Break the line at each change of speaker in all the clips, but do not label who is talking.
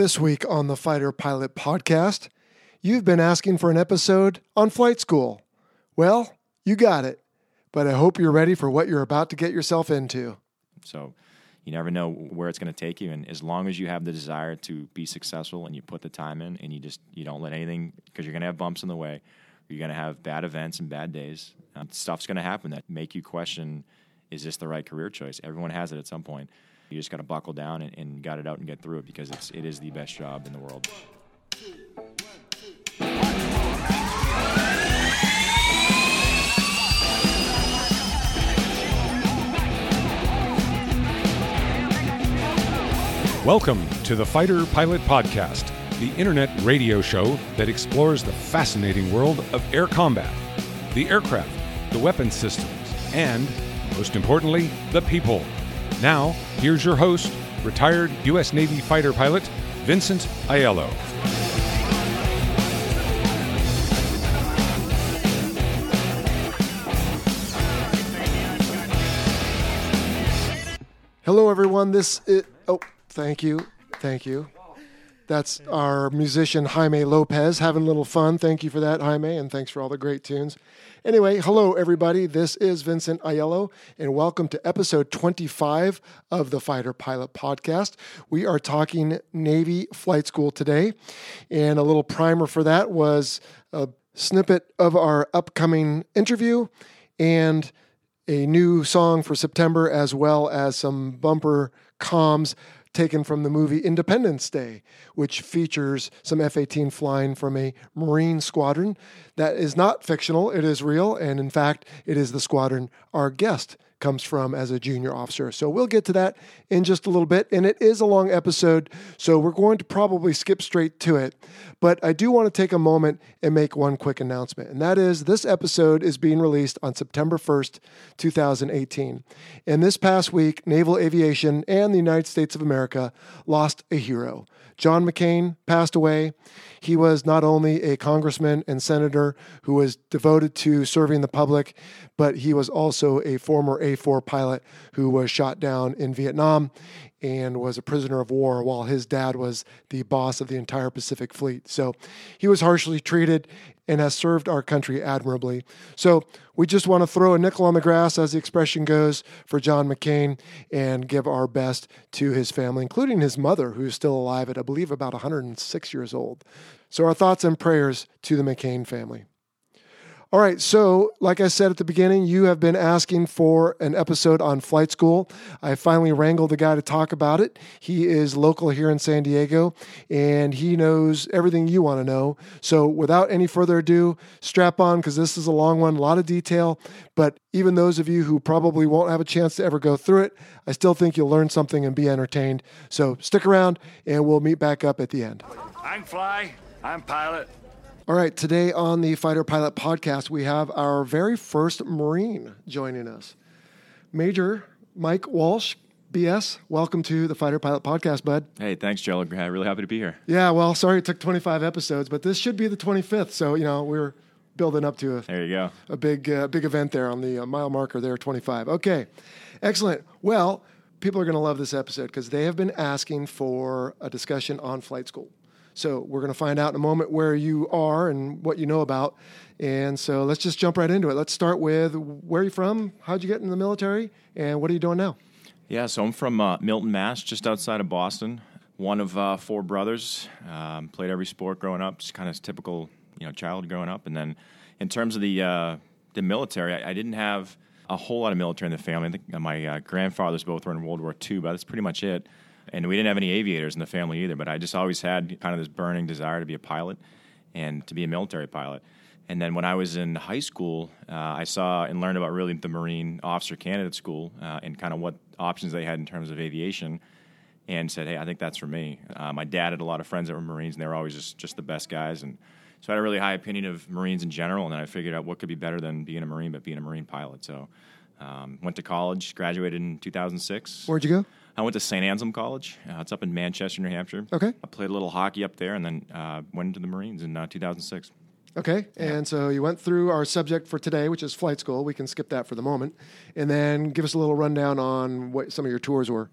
This week on the Fighter Pilot Podcast, you've been asking for an episode on flight school. Well, you got it, but I hope you're ready for what you're about to get yourself into.
So you never know where it's going to take you. And as long as you have the desire to be successful and you put the time in and you just you don't let anything because you're going to have bumps in the way, you're going to have bad events and bad days. Um, stuff's going to happen that make you question: Is this the right career choice? Everyone has it at some point. You just got to buckle down and, and gut it out and get through it because it's it is the best job in the world.
Welcome to the Fighter Pilot Podcast, the internet radio show that explores the fascinating world of air combat, the aircraft, the weapon systems, and, most importantly, the people. Now, here's your host, retired U.S. Navy fighter pilot, Vincent Aiello.
Hello, everyone. This is. Oh, thank you. Thank you. That's our musician Jaime Lopez having a little fun. Thank you for that, Jaime, and thanks for all the great tunes. Anyway, hello everybody. This is Vincent Aiello, and welcome to episode 25 of the Fighter Pilot Podcast. We are talking Navy flight school today, and a little primer for that was a snippet of our upcoming interview and a new song for September, as well as some bumper comms taken from the movie Independence Day, which features some F 18 flying from a Marine squadron that is not fictional, it is real. And in fact, it is the squadron our guest comes from as a junior officer. So we'll get to that in just a little bit. And it is a long episode, so we're going to probably skip straight to it. But I do want to take a moment and make one quick announcement. And that is this episode is being released on September 1st, 2018. And this past week, naval aviation and the United States of America lost a hero. John McCain passed away. He was not only a congressman and senator who was devoted to serving the public, but he was also a former A 4 pilot who was shot down in Vietnam and was a prisoner of war while his dad was the boss of the entire Pacific Fleet. So he was harshly treated and has served our country admirably. So we just want to throw a nickel on the grass, as the expression goes, for John McCain and give our best to his family, including his mother, who is still alive at, I believe, about 106 years old. So our thoughts and prayers to the McCain family. All right, so like I said at the beginning, you have been asking for an episode on flight school. I finally wrangled the guy to talk about it. He is local here in San Diego and he knows everything you want to know. So without any further ado, strap on because this is a long one, a lot of detail. But even those of you who probably won't have a chance to ever go through it, I still think you'll learn something and be entertained. So stick around and we'll meet back up at the end.
I'm Fly. I'm Pilot.
All right, today on the Fighter Pilot Podcast, we have our very first Marine joining us. Major Mike Walsh, BS, welcome to the Fighter Pilot Podcast, bud.
Hey, thanks, Joe. I'm really happy to be here.
Yeah, well, sorry it took 25 episodes, but this should be the 25th. So, you know, we're building up to a,
There you go.
a big, uh, big event there on the uh, mile marker there, 25. Okay, excellent. Well, people are going to love this episode because they have been asking for a discussion on flight school. So we're going to find out in a moment where you are and what you know about. And so let's just jump right into it. Let's start with where are you from? How'd you get in the military? And what are you doing now?
Yeah, so I'm from uh, Milton, Mass, just outside of Boston. One of uh, four brothers. Um, played every sport growing up, just kind of typical, you know, child growing up. And then, in terms of the uh, the military, I, I, didn't have a whole lot of military in the family. I think my uh, grandfathers both were in World War II, but that's pretty much it and we didn't have any aviators in the family either. But I just always had kind of this burning desire to be a pilot and to be a military pilot. And then when I was in high school, uh, I saw and learned about really the Marine Officer Candidate School uh, and kind of what options they had in terms of aviation. And said, "Hey, I think that's for me." Uh, my dad had a lot of friends that were Marines, and they were always just just the best guys. And so I had a really high opinion of Marines in general. And then I figured out what could be better than being a Marine, but being a Marine pilot. So um, went to college, graduated in 2006.
Where'd you go?
I went to St. Anselm College. Uh, it's up in Manchester, New Hampshire.
Okay.
I played a little hockey up there and then uh, went into the Marines in uh, 2006.
Okay. And so you went through our subject for today, which is flight school. We can skip that for the moment. And then give us a little rundown on what some of your tours were.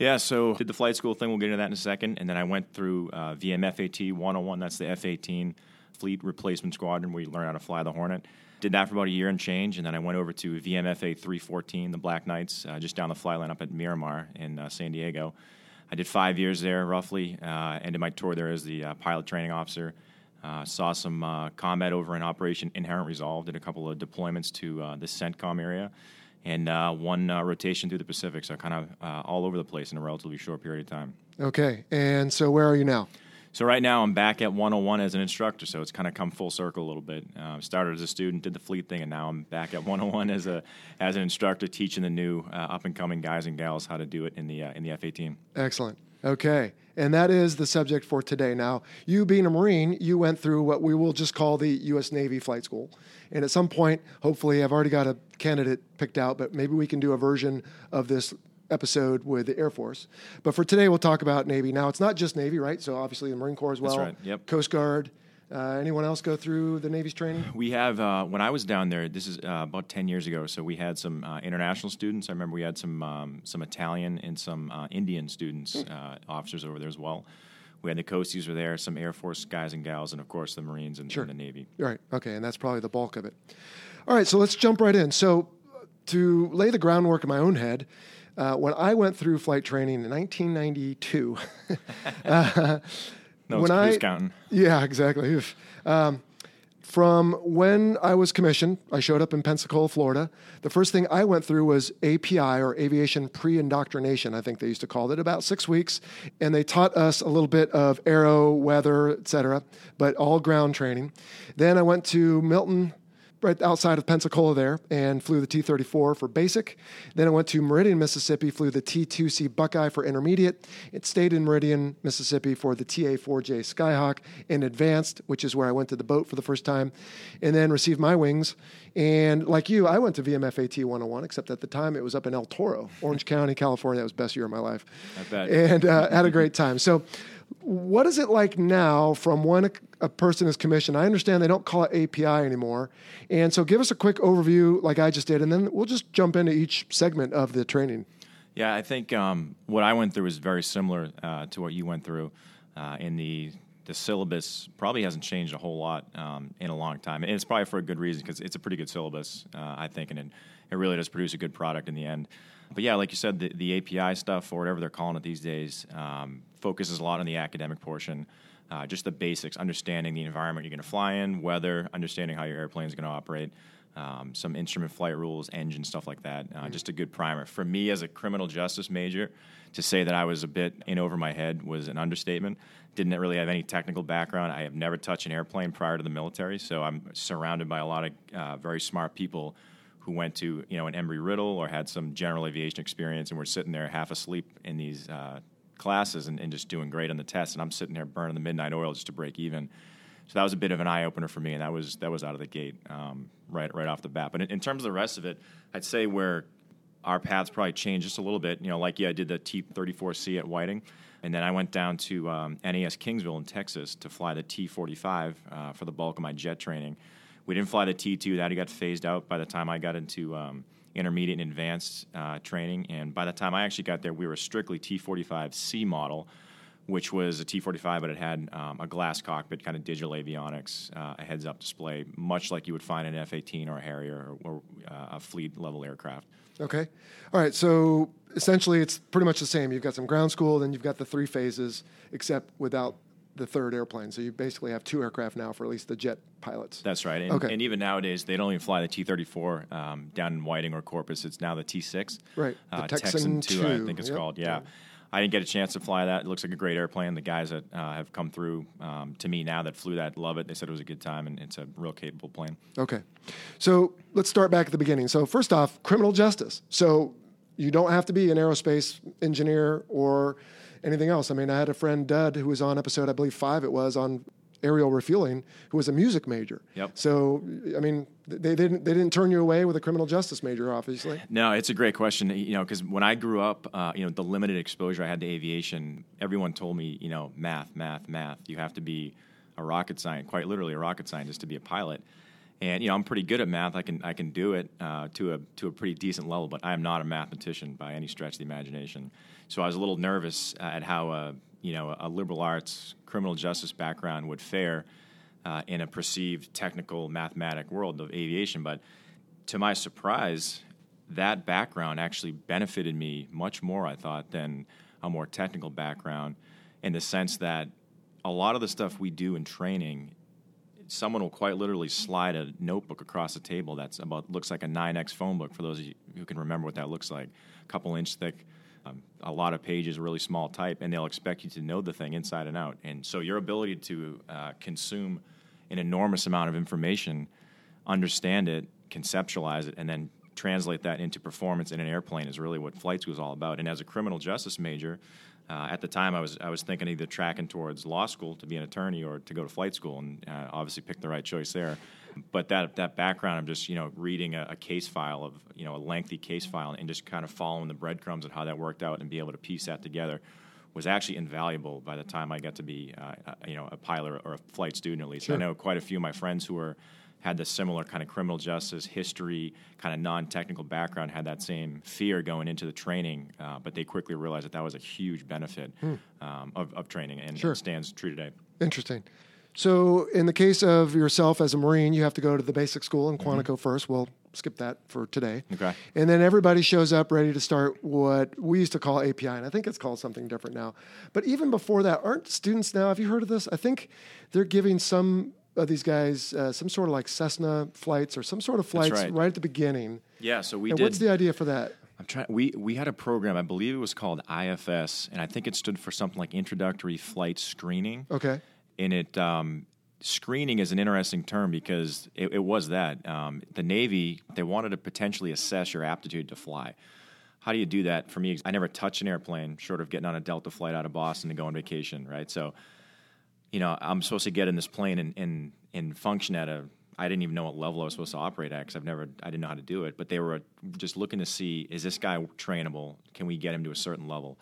Yeah, so did the flight school thing. We'll get into that in a second. And then I went through uh, VMFAT 101. That's the F 18 Fleet Replacement Squadron, where you learn how to fly the Hornet. Did that for about a year and change. And then I went over to VMFA 314, the Black Knights, uh, just down the fly line up at Miramar in uh, San Diego. I did five years there, roughly. Uh, ended my tour there as the uh, pilot training officer. Uh, saw some uh, combat over in Operation Inherent Resolve. Did a couple of deployments to the CENTCOM area, and one rotation through the Pacific. So kind of all over the place in a relatively short period of time.
Okay. And so where are you now?
So right now I'm back at 101 as an instructor. So it's kind of come full circle a little bit. Uh, started as a student, did the fleet thing, and now I'm back at 101 as a as an instructor, teaching the new uh, up and coming guys and gals how to do it in the uh, in the F-18.
Excellent. Okay. And that is the subject for today. Now, you being a Marine, you went through what we will just call the U.S. Navy Flight School. And at some point, hopefully, I've already got a candidate picked out, but maybe we can do a version of this episode with the Air Force. But for today, we'll talk about Navy. Now, it's not just Navy, right? So obviously, the Marine Corps as well.
right. Yep.
Coast Guard. Uh, anyone else go through the Navy's training?
We have uh, when I was down there. This is uh, about ten years ago. So we had some uh, international students. I remember we had some um, some Italian and some uh, Indian students, uh, officers over there as well. We had the Coasties were there, some Air Force guys and gals, and of course the Marines and, and the Navy.
Right. Okay. And that's probably the bulk of it. All right. So let's jump right in. So, to lay the groundwork in my own head, uh, when I went through flight training in 1992, uh,
No,
when
it's
I
counting.
yeah, exactly. Um, from when I was commissioned, I showed up in Pensacola, Florida. The first thing I went through was API or Aviation Pre Indoctrination, I think they used to call it, about six weeks. And they taught us a little bit of aero, weather, et cetera, but all ground training. Then I went to Milton, right outside of Pensacola there and flew the T 34 for basic. Then I went to Meridian, Mississippi, flew the T 2C Buckeye for intermediate. It stayed in Meridian, Mississippi for the TA 4J Skyhawk in advanced, which is where I went to the boat for the first time, and then received my wings. And like you, I went to VMFAT 101, except at the time it was up in El Toro, Orange County, California. That was the best year of my life.
I bet.
And uh, had a great time. So, what is it like now from when a, a person is commissioned? I understand they don't call it API anymore. And so give us a quick overview, like I just did, and then we'll just jump into each segment of the training.
Yeah, I think um, what I went through is very similar uh, to what you went through. Uh, in the the syllabus probably hasn't changed a whole lot um, in a long time, and it's probably for a good reason because it's a pretty good syllabus, uh, I think, and it, it really does produce a good product in the end. But yeah, like you said, the, the API stuff or whatever they're calling it these days um, focuses a lot on the academic portion. Uh, just the basics, understanding the environment you're going to fly in, weather, understanding how your airplane is going to operate, um, some instrument flight rules, engine stuff like that. Uh, Just a good primer. For me, as a criminal justice major, to say that I was a bit in over my head was an understatement. Didn't really have any technical background. I have never touched an airplane prior to the military, so I'm surrounded by a lot of uh, very smart people who went to you know an Embry Riddle or had some general aviation experience, and were sitting there half asleep in these uh, classes and, and just doing great on the test, and I'm sitting there burning the midnight oil just to break even. So that was a bit of an eye opener for me, and that was that was out of the gate um, right right off the bat. But in, in terms of the rest of it, I'd say where our paths probably changed just a little bit. You know, like yeah, I did the T34C at Whiting, and then I went down to um, NAS Kingsville in Texas to fly the T45 uh, for the bulk of my jet training. We didn't fly the T2; that got phased out by the time I got into um, intermediate and advanced uh, training. And by the time I actually got there, we were strictly T45C model which was a T45, but it had um, a glass cockpit, kind of digital avionics, uh, a heads-up display, much like you would find in an F-18 or a Harrier or, or uh, a fleet-level aircraft.
Okay. All right. So essentially, it's pretty much the same. You've got some ground school, then you've got the three phases, except without the third airplane. So you basically have two aircraft now for at least the jet pilots.
That's right. And,
Okay.
and even nowadays, they don't even fly the T-34 um, down in Whiting or Corpus. It's now the T6.
Right. The
Uh,
Texan
2, I think it's
Yep.
called. Yeah. I didn't get a chance to fly that. It looks like a great airplane. The guys that uh, have come through um, to me now that flew that love it. They said it was a good time, and it's a real capable plane.
Okay. So let's start back at the beginning. So, first off, criminal justice. So, you don't have to be an aerospace engineer or anything else. I mean, I had a friend, Dud, who was on episode, I believe five it was, on aerial refueling, who was a music major.
Yep.
So, I mean, they didn't, they didn't turn you away with a criminal justice major, obviously.
No, it's a great question. You know, because when I grew up, uh, you know, the limited exposure I had to aviation, everyone told me, you know, math, math, math. You have to be a rocket scientist, quite literally a rocket scientist, to be a pilot. And you know, I'm pretty good at math. I can I can do it uh, to a to a pretty decent level, but I am not a mathematician by any stretch of the imagination. So I was a little nervous at how uh, you know a liberal arts criminal justice background would fare uh, in a perceived technical mathematic world of aviation. But to my surprise, that background actually benefited me much more, I thought, than a more technical background, in the sense that a lot of the stuff we do in training someone will quite literally slide a notebook across the table that's about looks like a 9x phone book for those of you who can remember what that looks like a couple inch thick um, a lot of pages really small type and they'll expect you to know the thing inside and out and so your ability to uh, consume an enormous amount of information understand it conceptualize it and then translate that into performance in an airplane is really what flight school is all about and as a criminal justice major uh, at the time, I was I was thinking either tracking towards law school to be an attorney or to go to flight school, and uh, obviously picked the right choice there. But that that background of just you know reading a, a, case file of you know a lengthy case file and just kind of following the breadcrumbs of how that worked out and be able to piece that together was actually invaluable by the time I got to be uh, you know a pilot or a flight student at least. Sure. I know quite a few of my friends who were had the similar kind of criminal justice history, kind of non-technical background, had that same fear going into the training, uh, but they quickly realized that that was a huge benefit hmm. um, of, of, training, and sure. it stands true today.
Interesting. So, in the case of yourself as a Marine, you have to go to the basic school in Quantico mm-hmm. first. We'll skip that for today.
Okay.
And then everybody shows up ready to start what we used to call API, and I think it's called something different now. But even before that, aren't students now, have you heard of this? I think they're giving some of these guys uh, some sort of like Cessna flights or some sort of flights right. right. at the beginning.
Yeah, so we
and
did.
What's the idea for that?
I'm trying. We we had a program. I believe it was called IFS, and I think it stood for something like Introductory Flight Screening.
Okay.
And it um, screening is an interesting term because it, it was that um, the Navy they wanted to potentially assess your aptitude to fly. How do you do that? For me, I never touched an airplane short of getting on a Delta flight out of Boston to go on vacation, right? So you know, I'm supposed to get in this plane and, and, and function at a, I didn't even know what level I was supposed to operate at because I've never, I didn't know how to do it. But they were just looking to see, is this guy trainable? Can we get him to a certain level?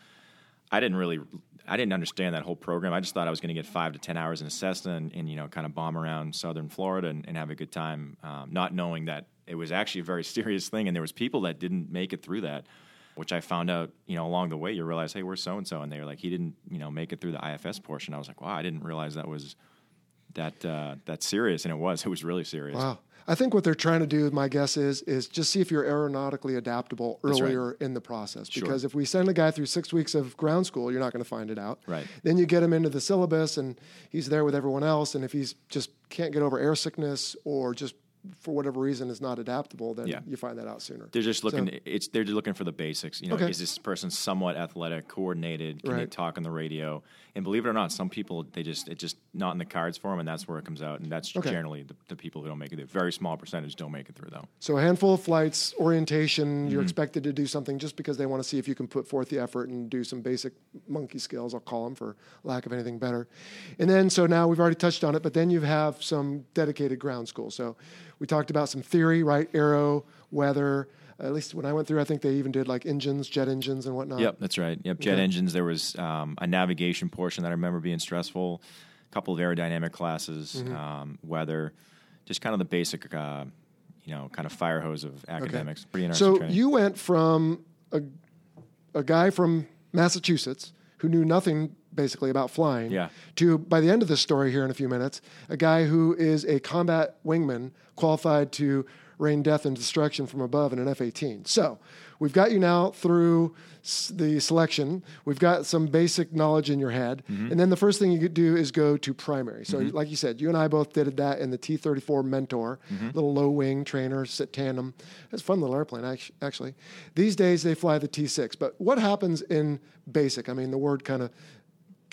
I didn't really, I didn't understand that whole program. I just thought I was going to get five to ten hours in a Cessna and, and you know, kind of bomb around southern Florida and, and have a good time, um, not knowing that it was actually a very serious thing. And there was people that didn't make it through that which I found out, you know, along the way. You realize, hey, we're so and so, and they were like, he didn't, you know, make it through the IFS portion. I was like, wow, I didn't realize that was that uh, that serious, and it was. It was really serious.
Wow. I think what they're trying to do, my guess is, is just see if you're aeronautically adaptable earlier right. in the process. Because sure. if we send a guy through six weeks of ground school, you're not going to find it out.
Right.
Then you get him into the syllabus, and he's there with everyone else. And if he's just can't get over air sickness or just for whatever reason is not adaptable, then yeah. you find that out sooner.
They're just looking. So, it's they're just looking for the basics. You know, okay. is this person somewhat athletic, coordinated? Can right. they talk on the radio? And believe it or not, some people they just it's just not in the cards for them, and that's where it comes out. And that's okay. generally the, the, people who don't make it. A very small percentage don't make it through though.
So a handful of flights, orientation. Mm-hmm. You're expected to do something just because they want to see if you can put forth the effort and do some basic monkey skills. I'll call them for lack of anything better. And then so now we've already touched on it, but then you have some dedicated ground school. So we talked about some theory, right? Aero, weather. At least when I went through, I think they even did like engines, jet engines, and whatnot.
Yep, that's right. Yep, jet engines. There was um, a navigation portion that I remember being stressful. A couple of aerodynamic classes, mm-hmm. um, weather, just kind of the basic, uh, you know, kind of fire hose of academics. Okay. Pretty interesting.
So
training.
you went from a a guy from Massachusetts who knew nothing basically about flying
yeah.
to by the end of this story here in a few minutes a guy who is a combat wingman qualified to rain death and destruction from above in an F-18. So we've got you now through the selection. We've got some basic knowledge in your head, mm-hmm. and then the first thing you could do is go to primary. So, mm-hmm. like you said, you and I both did that in the T-34 Mentor, mm-hmm. little low wing trainer, sit tandem. It's a fun little airplane, actually. These days they fly the T6. But what happens in basic? I mean, the word kind of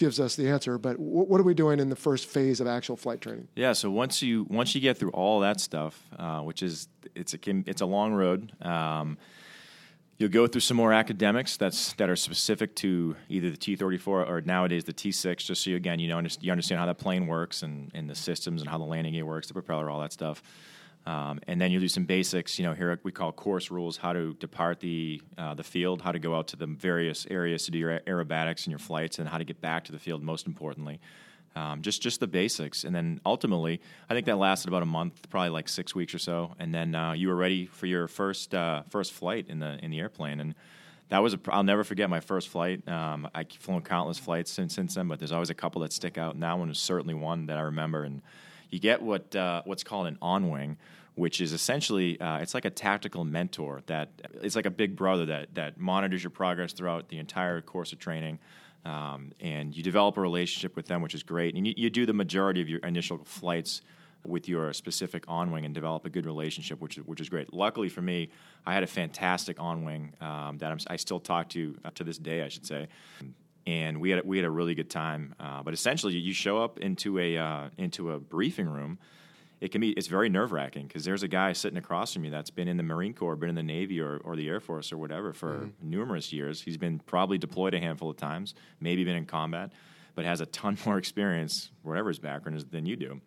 gives us the answer. But w- what are we doing in the first phase of actual flight training?
Yeah, so once you once you get through all that stuff, uh, which is it's a it's a long road. Um, you'll go through some more academics that's that are specific to either the T34 or nowadays the T6, just so you again you know you understand how that plane works and, and the systems and how the landing gear works, the propeller, all that stuff. Um, and then you'll do some basics. You know, here we call course rules: how to depart the uh, the field, how to go out to the various areas to do your aerobatics and your flights, and how to get back to the field. Most importantly, Um, just just the basics, and then ultimately, I think that lasted about a month, probably like six weeks or so, and then uh, you were ready for your first uh, first flight in the in the airplane, and that was a, I'll never forget my first flight. Um, I've flown countless flights since since then, but there's always a couple that stick out, and that one was certainly one that I remember. And you get what uh, what's called an on wing, which is essentially uh, it's like a tactical mentor that it's like a big brother that that monitors your progress throughout the entire course of training. Um, and you develop a relationship with them, which is great. And you, you do the majority of your initial flights with your specific on wing and develop a good relationship, which is, which is great. Luckily for me, I had a fantastic on wing um, that I'm, i still talk to uh, to this day, I should say. And we had we had a really good time. Uh, but essentially, you show up into a uh, into a briefing room. It can be it's very nerve wracking because there's a guy sitting across from you that's been in the Marine Corps, been in the Navy or, or the Air Force or whatever for mm numerous years. He's been probably deployed a handful of times, maybe been in combat, but has a ton more experience, whatever his background is, than you do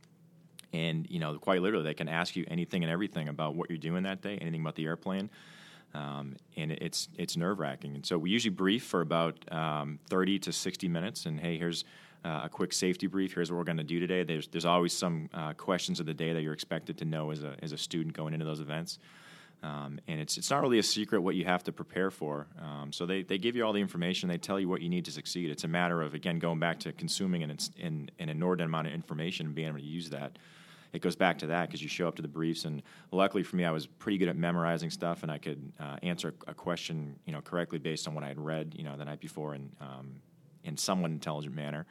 and you know quite literally they can ask you anything and everything about what you're doing that day anything about the airplane um, and it's it's nerve wracking and so we usually brief for about um, 30 to 60 minutes and hey here's uh, a quick safety brief here's what we're going to do today there's there's always some uh, questions of the day that you're expected to know as a as a student going into those events um, and it's it's not really a secret what you have to prepare for. Um, so they, they give you all the information. They tell you what you need to succeed. It's a matter of again going back to consuming an, an, an inordinate amount of information and being able to use that it goes back to that because you show up to the briefs, and luckily for me, I was pretty good at memorizing stuff, and I could uh, answer a question, you know, correctly based on what I had read, you know, the night before, in um, in somewhat intelligent manner.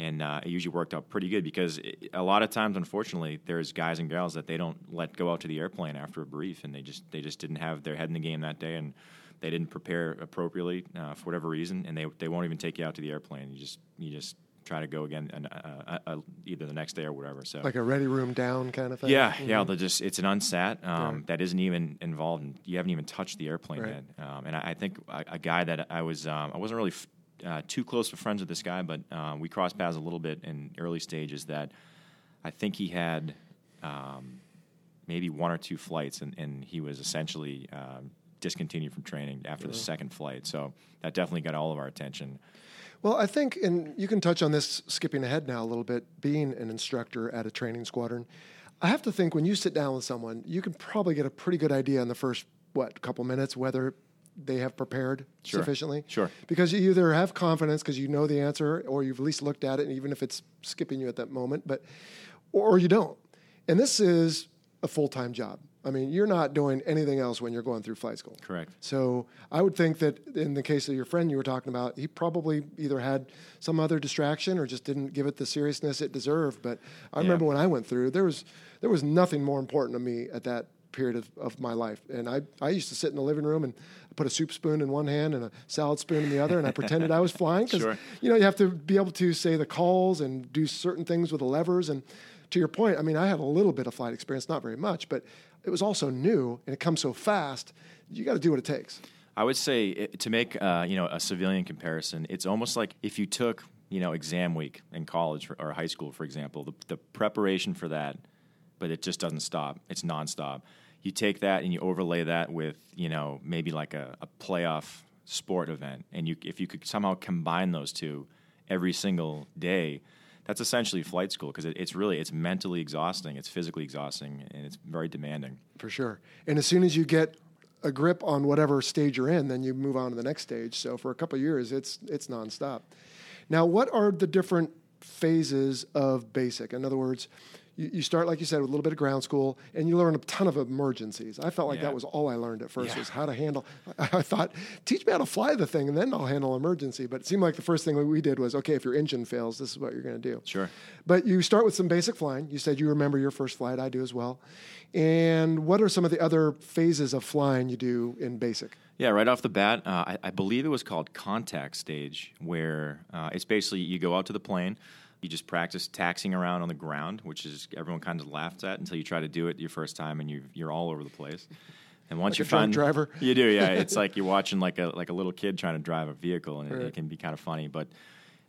And uh, it usually worked out pretty good because it, a lot of times, unfortunately, there's guys and gals that they don't let go out to the airplane after a brief, and they just they just didn't have their head in the game that day, and they didn't prepare appropriately uh, for whatever reason, and they they won't even take you out to the airplane. You just you just try to go again and uh, uh, uh, either the next day or whatever. So
like a ready room down kind of thing.
Yeah, mm-hmm. yeah. They'll just it's an unsat um, right. that isn't even involved. In, you haven't even touched the airplane right. yet. Um, and I, I, think a, a, guy that I was um, I wasn't really f- uh, too close of friends with this guy, but uh, we crossed paths a little bit in early stages. That I think he had um, maybe one or two flights, and, and he was essentially um, discontinued from training after the second flight. So that definitely got all of our attention.
Well, I think, and you can touch on this skipping ahead now a little bit, being an instructor at a training squadron. I have to think when you sit down with someone, you can probably get a pretty good idea in the first, what, couple minutes whether they have prepared
sure.
sufficiently.
Sure.
Because you either have confidence because you know the answer or you've at least looked at it, and even if it's skipping you at that moment, but or you don't. And this is a full time job. I mean, you're not doing anything else when you're going through flight school.
Correct.
So I would think that in the case of your friend you were talking about, he probably either had some other distraction or just didn't give it the seriousness it deserved. But I yeah. remember when I went through, there was there was nothing more important to me at that period of, of my life. And I, I used to sit in the living room and put a soup spoon in one hand and a salad spoon in the other, and I pretended I was flying because
sure.
you know you have to be able to say the calls and do certain things with the levers. And to your point, I mean, I had a little bit of flight experience, not very much, but it was also new and it comes so fast. You got to do what it takes.
I would say to make uh, you know a civilian comparison, it's almost like if you took you know exam week in college or high school, for example, the, the preparation for that, but it just doesn't stop. It's nonstop. You take that and you overlay that with you know maybe like a, a playoff sport event, and you if you could somehow combine those two every single day, that's essentially flight school because it, it's really it's mentally exhausting, it's physically exhausting, and it's very demanding.
For sure. And as soon as you get a grip on whatever stage you're in, then you move on to the next stage. So for a couple years, it's it's nonstop. Now, what are the different phases of basic? In other words, you, you, start, like you said, with a little bit of ground school, and you learn a ton of emergencies. I felt like yeah. that was all I learned at first
yeah.
was how to handle. I, thought, teach me how to fly the thing, and then I'll handle emergency. But it seemed like the first thing we did was, okay, if your engine fails, this is what you're going to do.
Sure.
But you start with some basic flying. You said you remember your first flight. I do as well. And what are some of the other phases of flying you do in basic?
Yeah, right off the bat, uh, I, I, believe it was called contact stage, where uh, it's basically you go out to the plane you just practice taxiing around on the ground, which is everyone kind of laughs at until you try to do it your first time and you you're all over the place. And once
like
you
find driver,
you do, yeah. It's like you're watching like a like a little kid trying to drive a vehicle, and right. it, it, can be kind of funny. But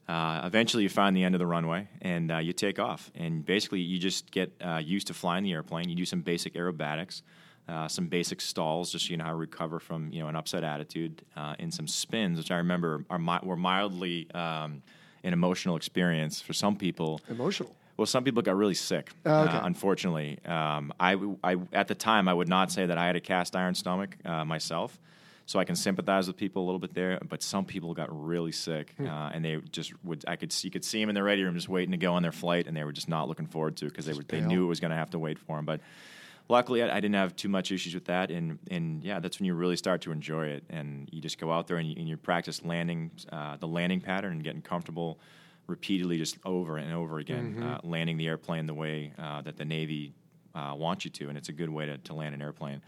uh, eventually, you find the end of the runway and uh, you take off. And basically, you just get uh, used to flying the airplane. You do some basic aerobatics, uh, some basic stalls, just so you know how to recover from you know an upset attitude, uh, and some spins, which I remember are mi- were mildly. Um, an emotional experience for some people.
Emotional.
Well, some people got really sick.
Oh, okay.
uh, unfortunately, um, I, I at the time I would not say that I had a cast iron stomach uh, myself, so I can sympathize with people a little bit there. But some people got really sick,
Hmm.
uh, and they just would. I could see, you could see them in the ready room just waiting to go on their flight, and they were just not looking forward to it because they were, they knew it was going to have to wait for them. But luckily, I, I didn't have too much issues with that, and and yeah, that's when you really start to enjoy it, and you just go out there and you, and you practice landing uh, the landing pattern and getting comfortable repeatedly, just over and over again, uh, landing the airplane the way uh, that the Navy uh, wants you to, and it's a good way to, to land an airplane.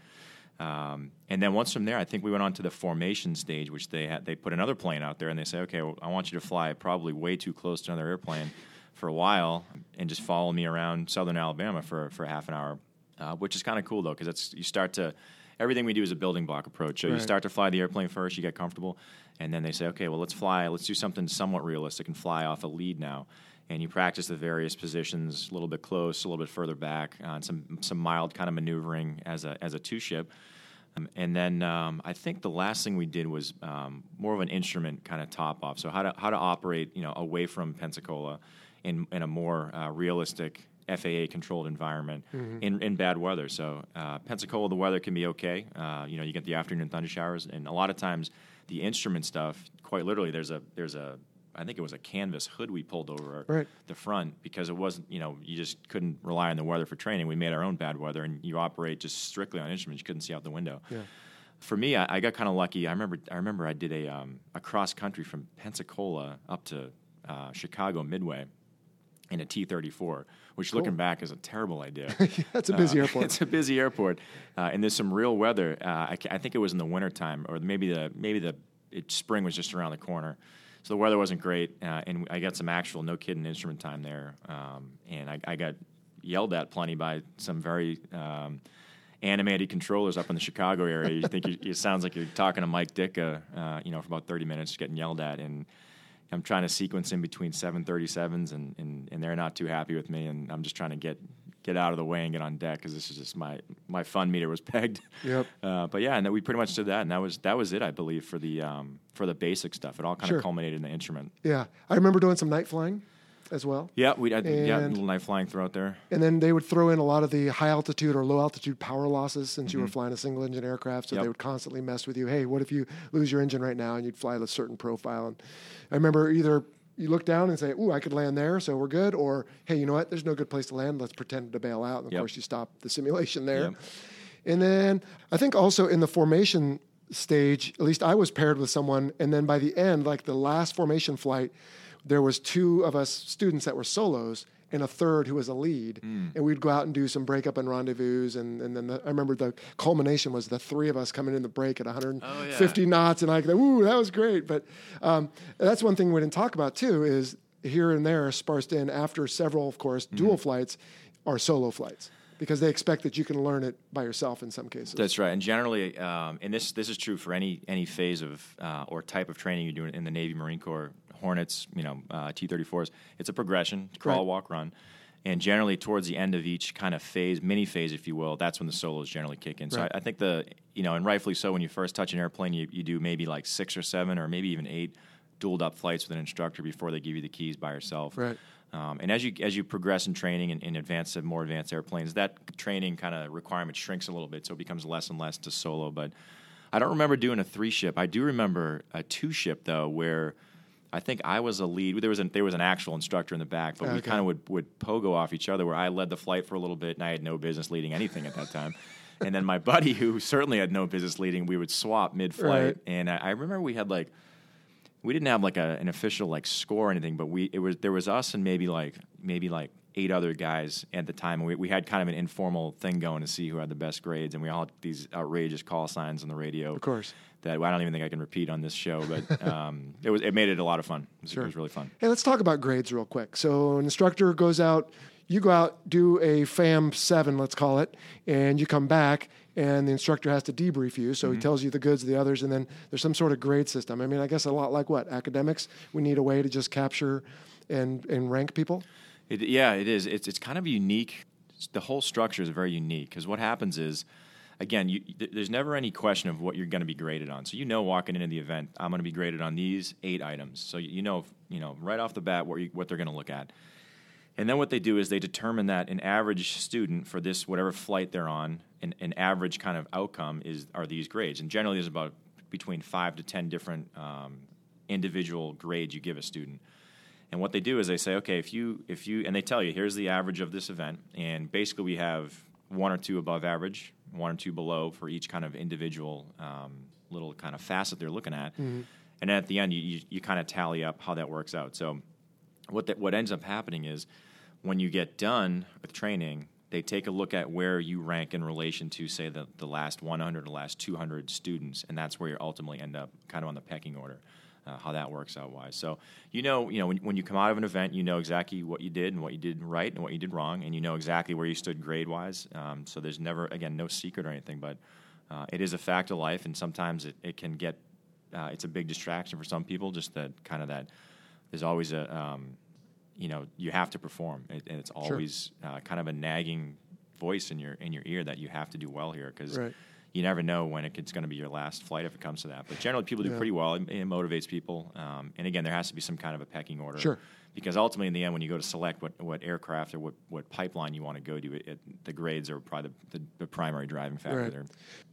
Um, and then once from there, I think we went on to the formation stage, which they had. They put another plane out there, and they say, "Okay, well, I want you to fly probably way too close to another airplane for a while, and just follow me around southern Alabama for for half an hour," uh, which is kind of cool though, because it's you start to everything we do is a building block approach. So you start to fly the airplane first, you get comfortable, and then they say, "Okay, well, let's fly. Let's do something somewhat realistic and fly off a lead now." And you practice the various positions a little bit close, a little bit further back, uh, some some mild kind of maneuvering as a as a two ship. Um, and then um, I think the last thing we did was um, more of an instrument kind of top off. So how to how to operate, you know, away from Pensacola in in a more uh, realistic FAA controlled environment in, in bad weather. So uh, Pensacola, the weather can be okay. Uh, you know, you get the afternoon thunder showers, and a lot of times the instrument stuff, quite literally, there's a there's a I think it was a canvas hood we pulled over
Right.
the front because it wasn't, you know, you just couldn't rely on the weather for training. We made our own bad weather, and you operate just strictly on instruments. You couldn't see out the window.
Yeah.
For me, I, I got kind of lucky. I remember, I remember, I did a um, a cross country from Pensacola up to uh, Chicago Midway in a T thirty four, which looking back is a terrible idea.
That's a busy
Uh,
airport.
It's a busy airport, uh, and there's some real weather. Uh, I, I think it was in the wintertime, or maybe the maybe the it, spring was just around the corner. So the weather wasn't great, uh, and I got some actual no kidding instrument time there, um, and I, I got yelled at plenty by some very um, animated controllers up in the Chicago area. You think you, it sounds like you're talking to Mike Ditka, uh, you know, for about 30 minutes, getting yelled at, and I'm trying to sequence in between 737s, and, and, and they're not too happy with me, and I'm just trying to get get out of the way and get on deck because this is just my my fun meter was pegged.
Yep.
Uh, but yeah, and we pretty much did that, and that was that was it, I believe, for the um, for the basic stuff. It all kind
Sure.
of culminated in the instrument.
Yeah, I remember doing some night flying as well.
Yeah, we had yeah, a little night flying throughout there.
And then they would throw in a lot of the high altitude or low altitude power losses since you were flying a single engine aircraft. So
Mm-hmm. Yep.
they would constantly mess with you. Hey, what if you lose your engine right now and you'd fly a certain profile? And I remember either you look down and say, "Ooh, I could land there, so we're good," or "Hey, you know what? There's no good place to land. Let's pretend to bail out." And of
Yep.
course, you stop the simulation there.
Yep.
And then I think also in the formation stage, at least I was paired with someone, and then by the end, like the last formation flight, there was two of us students that were solos and a third who was a lead, and we'd go out and do some breakup and rendezvous, and, and then the, I remember the culmination was the three of us coming in the break at 150 knots, and I like, ooh, that was great. But um, that's one thing we didn't talk about too is here and there sparsed in after several, of course, dual flights are solo flights because they expect that you can learn it by yourself in some cases.
That's right, and generally, um, and this this is true for any any phase of uh, or type of training you're doing in the Navy, Marine Corps, Hornets, you know, uh, T-34s. It's a progression: crawl,
Right.
walk, run. And generally, towards the end of each kind of phase, mini phase, if you will, that's when the solos generally kick in. So
Right.
I, I think the you know, and rightfully so, when you first touch an airplane, you, you do maybe like six or seven, or maybe even eight dualed up flights with an instructor before they give you the keys by yourself.
Right.
Um, and as you as you progress in training and in advance of more advanced airplanes, that training kind of requirement shrinks a little bit, so it becomes less and less to solo. But I don't remember doing a three ship. I do remember a two ship though, where I think I was a lead. There was an, there was an actual instructor in the back, but we kind of would would pogo off each other. Where I led the flight for a little bit, and I had no business leading anything at that time. and then my buddy, who certainly had no business leading, we would swap mid flight.
Right.
And I, I remember we had like we didn't have like a, an official like score or anything, but we it was there was us and maybe like maybe like eight other guys at the time. And we, we had kind of an informal thing going to see who had the best grades, and we all had these outrageous call signs on the radio.
Of course.
That I don't even think I can repeat on this show, but um, it was it made it a lot of fun. It was,
Sure.
it was really fun.
Hey, let's talk about grades real quick. So, an instructor goes out, you go out, do a FAM 7, let's call it, and you come back, and the instructor has to debrief you. So, he tells you the goods of the others, and then there's some sort of grade system. I mean, I guess a lot like what? Academics? We need a way to just capture and, and rank people?
It, yeah, it is. It's it's kind of unique. The whole structure is very unique because what happens is, again, you, th- there's never any question of what you're going to be graded on. So you know, walking into the event, I'm going to be graded on these eight items. So you know, you know, right off the bat what you, what they're going to look at. And then what they do is they determine that an average student for this whatever flight they're on, an, an average kind of outcome is are these grades. And generally, there's about between five to ten different um, individual grades you give a student. And what they do is they say, okay, if you if you and they tell you here's the average of this event, and basically we have one or two above average, one or two below for each kind of individual um, little kind of facet they're looking at.
Mm-hmm.
And at the end, you, you, you kind of tally up how that works out. So what that what ends up happening is when you get done with training, they take a look at where you rank in relation to, say, the, the last 100 or last 200 students, and that's where you ultimately end up kind of on the pecking order. Uh, how that works out wise. So you know, you know, when, when you come out of an event, you know exactly what you did and what you did right and what you did wrong, and you know exactly where you stood grade wise. Um, so there's never, again, no secret or anything, but uh, it is a fact of life, and sometimes it, it can get, uh, it's a big distraction for some people. Just that kind of that, there's always a, um, you know, you have to perform, it, and it's always uh, kind of a nagging voice in your in your ear that you have to do well here because
Right.
You never know when it's going to be your last flight if it comes to that. But generally, people do
Yeah.
pretty well. It, it motivates people. Um, and again, there has to be some kind of a pecking order.
Sure.
Because ultimately, in the end, when you go to select what, what aircraft or what, what pipeline you want to go to, it, it, the grades are probably the, the, the primary driving factor
Right.
there.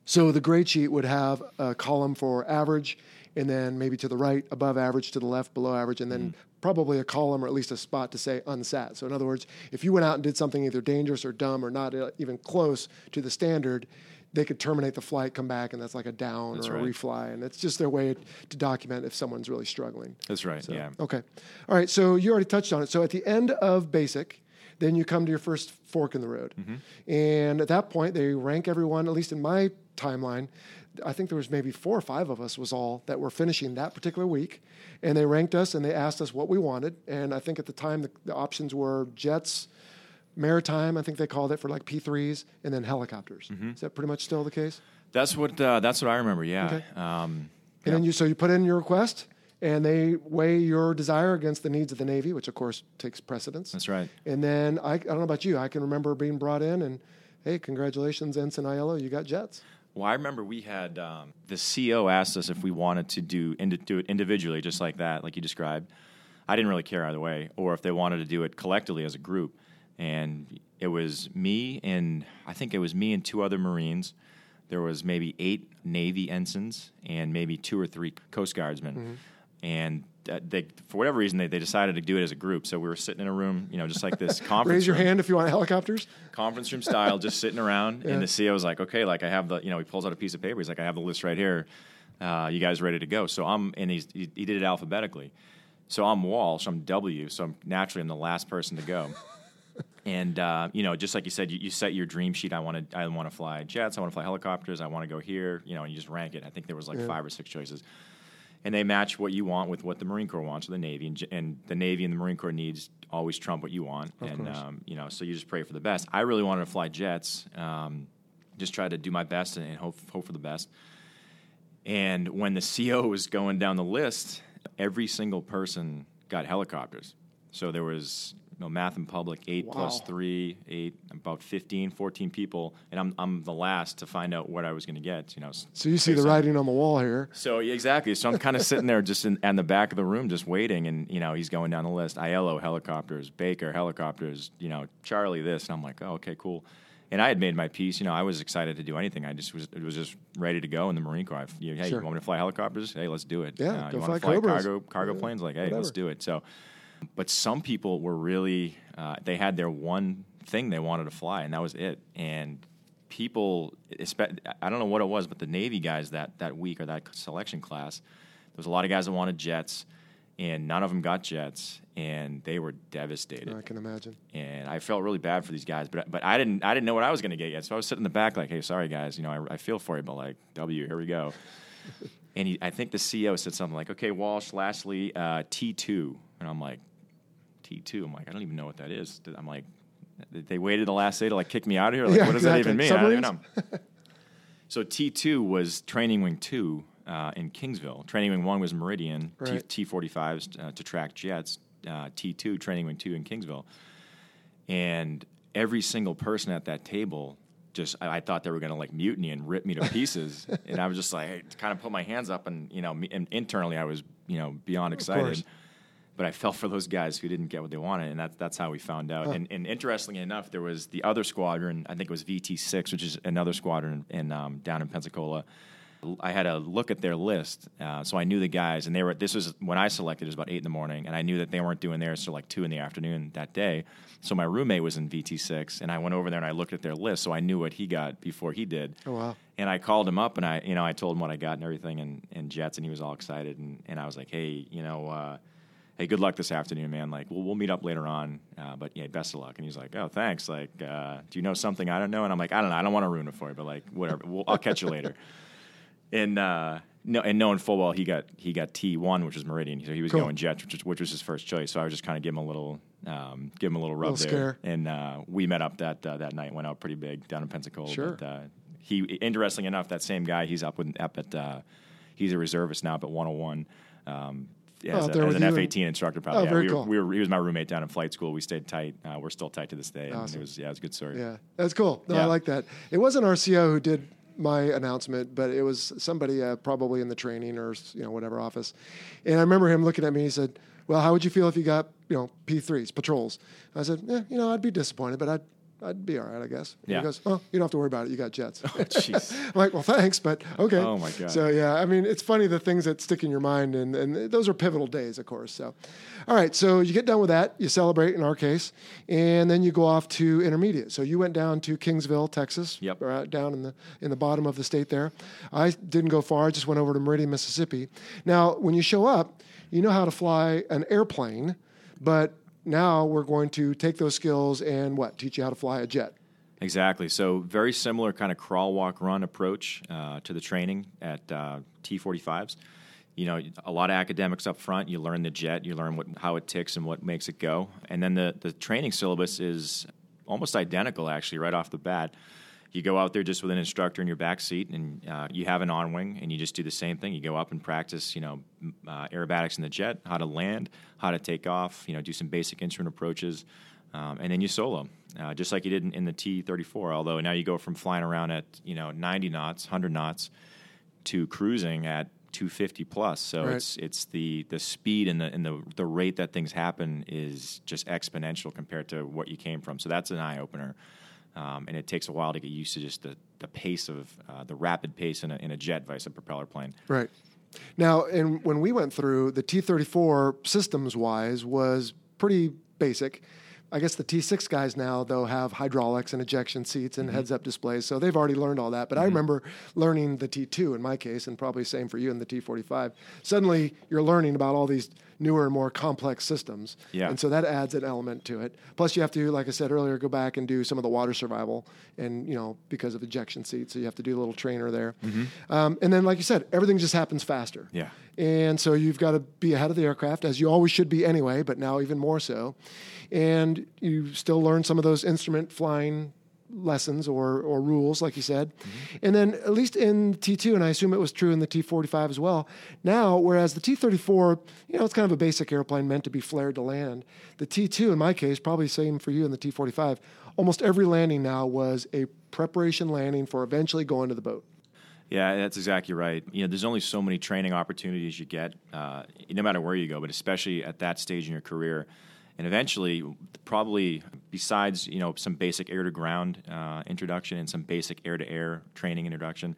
So the grade sheet would have a column for average, and then maybe to the right, above average, to the left, below average, and then probably a column or at least a spot to say unsat. So in other words, if you went out and did something either dangerous or dumb or not uh, even close to the standard, they could terminate the flight, come back, and that's like a down
That's
or a refly, and it's just their way to document if someone's really struggling.
That's right.
So,
yeah.
Okay. All right. So you already touched on it. So at the end of basic, then you come to your first fork in the road.
Mm-hmm.
And at that point, they rank everyone, at least in my timeline. I think there was maybe four or five of us was all that were finishing that particular week. And they ranked us and they asked us what we wanted. And I think at the time the, the options were jets, maritime, I think they called it for like P3s, and then helicopters.
Mm-hmm.
Is that pretty much still the case?
That's what uh, that's what I remember. Yeah.
Okay.
Um,
And then you so you put in your request, and they weigh your desire against the needs of the Navy, which of course takes precedence.
that's right.
And then I, I don't know about you, I can remember being brought in and, hey, congratulations, Ensign Aiello, you got jets.
Well, I remember we had um, the CO asked us if we wanted to do indi- do it individually, just like that, like you described. I didn't really care either way, or if they wanted to do it collectively as a group. And it was me and I think it was me and two other Marines. There was maybe eight Navy ensigns and maybe two or three Coast Guardsmen. And uh, they, for whatever reason, they, they decided to do it as a group. So we were sitting in a room, you know, just like this conference.
Raise your
room
hand if you want helicopters.
conference room style, just sitting around.
Yeah.
And the CEO was like, okay, like I have the, you know, he pulls out a piece of paper. He's like, I have the list right here. Uh, you guys ready to go? So I'm, and he's, he, he did it alphabetically. So I'm Walsh, I'm W, so I'm naturally I'm the last person to go. And uh, you know, just like you said, you, you set your dream sheet. I want to, I want to fly jets. I want to fly helicopters. I want to go here. You know, and you just rank it. I think there was like
Yeah.
five or six choices and they match what you want with what the Marine Corps wants or the Navy, and, and the Navy and the Marine Corps needs always trump what you want, and um, you know, so you just pray for the best. I really wanted to fly jets, um, just try to do my best and, and hope hope for the best. And when the CO was going down the list, every single person got helicopters. So there was you know, math in public, eight
Wow.
three, eight, about 15, 14 people. And I'm, I'm the last to find out what I was going to get. You know,
So you see the
on-
writing on the wall here.
so yeah, exactly. So I'm kind of sitting there just in, in the back of the room, just waiting, and you know he's going down the list. Aiello helicopters, Baker helicopters, you know Charlie this, and I'm like, oh okay, cool. And I had made my piece. You know, I was excited to do anything. I just was it was just ready to go in the Marine Corps. I, you, hey,
Sure.
you want me to fly helicopters? Hey, let's do it.
Yeah,
Uh,
go
you
fly
want to fly
Cobras.
cargo cargo
Yeah,
planes? Like, hey,
whatever.
let's do it. So, but some people were really uh, they had their one thing they wanted to fly, and that was it. And people, I don't know what it was, but the Navy guys that that week or that selection class, there was a lot of guys that wanted jets, and none of them got jets, and they were devastated.
I can imagine.
And I felt really bad for these guys, but but I didn't I didn't know what I was going to get yet, so I was sitting in the back like, hey, sorry guys, you know, I, I feel for you, but like W, here we go. and he, I think the CEO said something like, okay, Walsh, lastly, uh, T two, and I'm like, T two. I'm like, I don't even know what that is. I'm like, they waited the last day to like kick me out of here. Like,
Yeah,
what does that even mean? I don't even know. So T two was Training Wing two uh, in Kingsville. Training Wing one was Meridian.
Right.
T forty fives uh, to track jets. Uh, T two Training Wing two in Kingsville, and every single person at that table just I, I thought they were going to like mutiny and rip me to pieces, and I was just like, I kind of put my hands up, and you know, me, and internally I was you know beyond excited. But I fell for those guys who didn't get what they wanted, and that's that's how we found out. And, and interestingly enough, there was the other squadron. I think it was VT six, which is another squadron in um, down in Pensacola. I had a look at their list, uh, so I knew the guys, and they were. This was when I selected. It was about eight in the morning, and I knew that they weren't doing theirs till like two in the afternoon that day. So my roommate was in VT six, and I went over there and I looked at their list, so I knew what he got before he did.
Oh, wow.
And I called him up, and I, you know, I told him what I got and everything, and, and Jets, and he was all excited, and, and I was like, hey, you know. Uh, Hey, good luck this afternoon, man. Like, we'll, we'll meet up later on, uh, but yeah, best of luck. And he's like, "Oh, thanks. Like, uh, do you know something I don't know?" And I'm like, "I don't know. I don't want to ruin it for you, but like, whatever. We'll, I'll catch you later." and uh, no, and knowing full well he got he got T one, which was Meridian, so he was
Cool.
going Jets, which was, which was his first choice. So I was just kind of give him a little, um, give him a little rub
Little
there,
scare.
and uh, we met up that uh, that night, went out pretty big down in Pensacola.
Sure.
But, uh, he, interestingly enough, that same guy, he's up with up at, uh, he's a reservist now up at 101. Um, as,
up
a-
there
as an F eighteen instructor, probably.
Oh,
yeah,
very
we, were,
cool.
we were. He was my roommate down in flight school. We stayed tight. Uh, we're still tight to this day. And
Awesome.
it was yeah, it was a good story.
Yeah, that's cool. No, I like that. It wasn't RCO who did my announcement, but it was somebody uh, probably in the training or you know whatever office. And I remember him looking at me. He said, "Well, how would you feel if you got you know P threes patrols?" I said, "Yeah, you know, I'd be disappointed, but I'd." I'd be all right, I guess. And
Yeah.
He goes, "Oh, you don't have to worry about it. You got jets."
Oh, jeez.
I'm like, "Well, thanks, but okay."
Oh, my God.
So yeah, I mean, it's funny the things that stick in your mind, and and those are pivotal days, of course. So, all right, so you get done with that, you celebrate in our case, and then you go off to intermediate. So you went down to Kingsville, Texas,
Yep.
or out down in the in the bottom of the state there. I didn't go far; I just went over to Meridian, Mississippi. Now, when you show up, you know how to fly an airplane, but now we're going to take those skills and what teach you how to fly a jet.
Exactly. So very similar kind of crawl, walk, run approach uh, to the training at uh, T45s. You know, a lot of academics up front. You learn the jet, you learn what how it ticks and what makes it go, and then the the training syllabus is almost identical actually right off the bat. You go out there just with an instructor in your back seat, and uh, you have an on wing, and you just do the same thing. You go up and practice, you know, uh, aerobatics in the jet, how to land, how to take off, you know, do some basic instrument approaches, um, and then you solo, uh, just like you did in, in the T-34. Although now you go from flying around at you know 90 knots, 100 knots, to cruising at 250 plus. So
Right.
it's it's the the speed and the and the the rate that things happen is just exponential compared to what you came from. So that's an eye opener. Um, and it takes a while to get used to just the, the pace of uh, the rapid pace in a, in a jet vice a propeller plane.
Right. Now, and when we went through the T34 systems wise was pretty basic. I guess the T6 guys now though have hydraulics and ejection seats and mm-hmm. heads up displays, so they've already learned all that. But I mm-hmm. remember learning the T2 in my case, and probably same for you in the T45. Suddenly, you're learning about all these newer and more complex systems,
Yeah.
and so that adds an element to it. Plus, you have to, like I said earlier, go back and do some of the water survival, and you know because of ejection seats, so you have to do a little trainer there. Mm-hmm. Um, and then, like you said, everything just happens faster.
Yeah.
And so you've got to be ahead of the aircraft, as you always should be anyway, but now even more so. And you still learn some of those instrument flying lessons or, or rules, like you said. And then, at least in T2, and I assume it was true in the T45 as well, now, whereas the T34, you know, it's kind of a basic airplane meant to be flared to land, the T2, in my case, probably same for you in the T45, almost every landing now was a preparation landing for eventually going to the boat.
Yeah, that's exactly right. You know, there's only so many training opportunities you get, uh, no matter where you go, but especially at that stage in your career. And eventually, probably besides you know some basic air to ground uh, introduction and some basic air to air training introduction,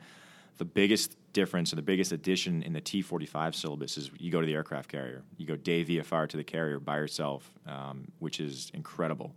the biggest difference or the biggest addition in the T45 syllabus is you go to the aircraft carrier. You go day VFR to the carrier by yourself, um, which is incredible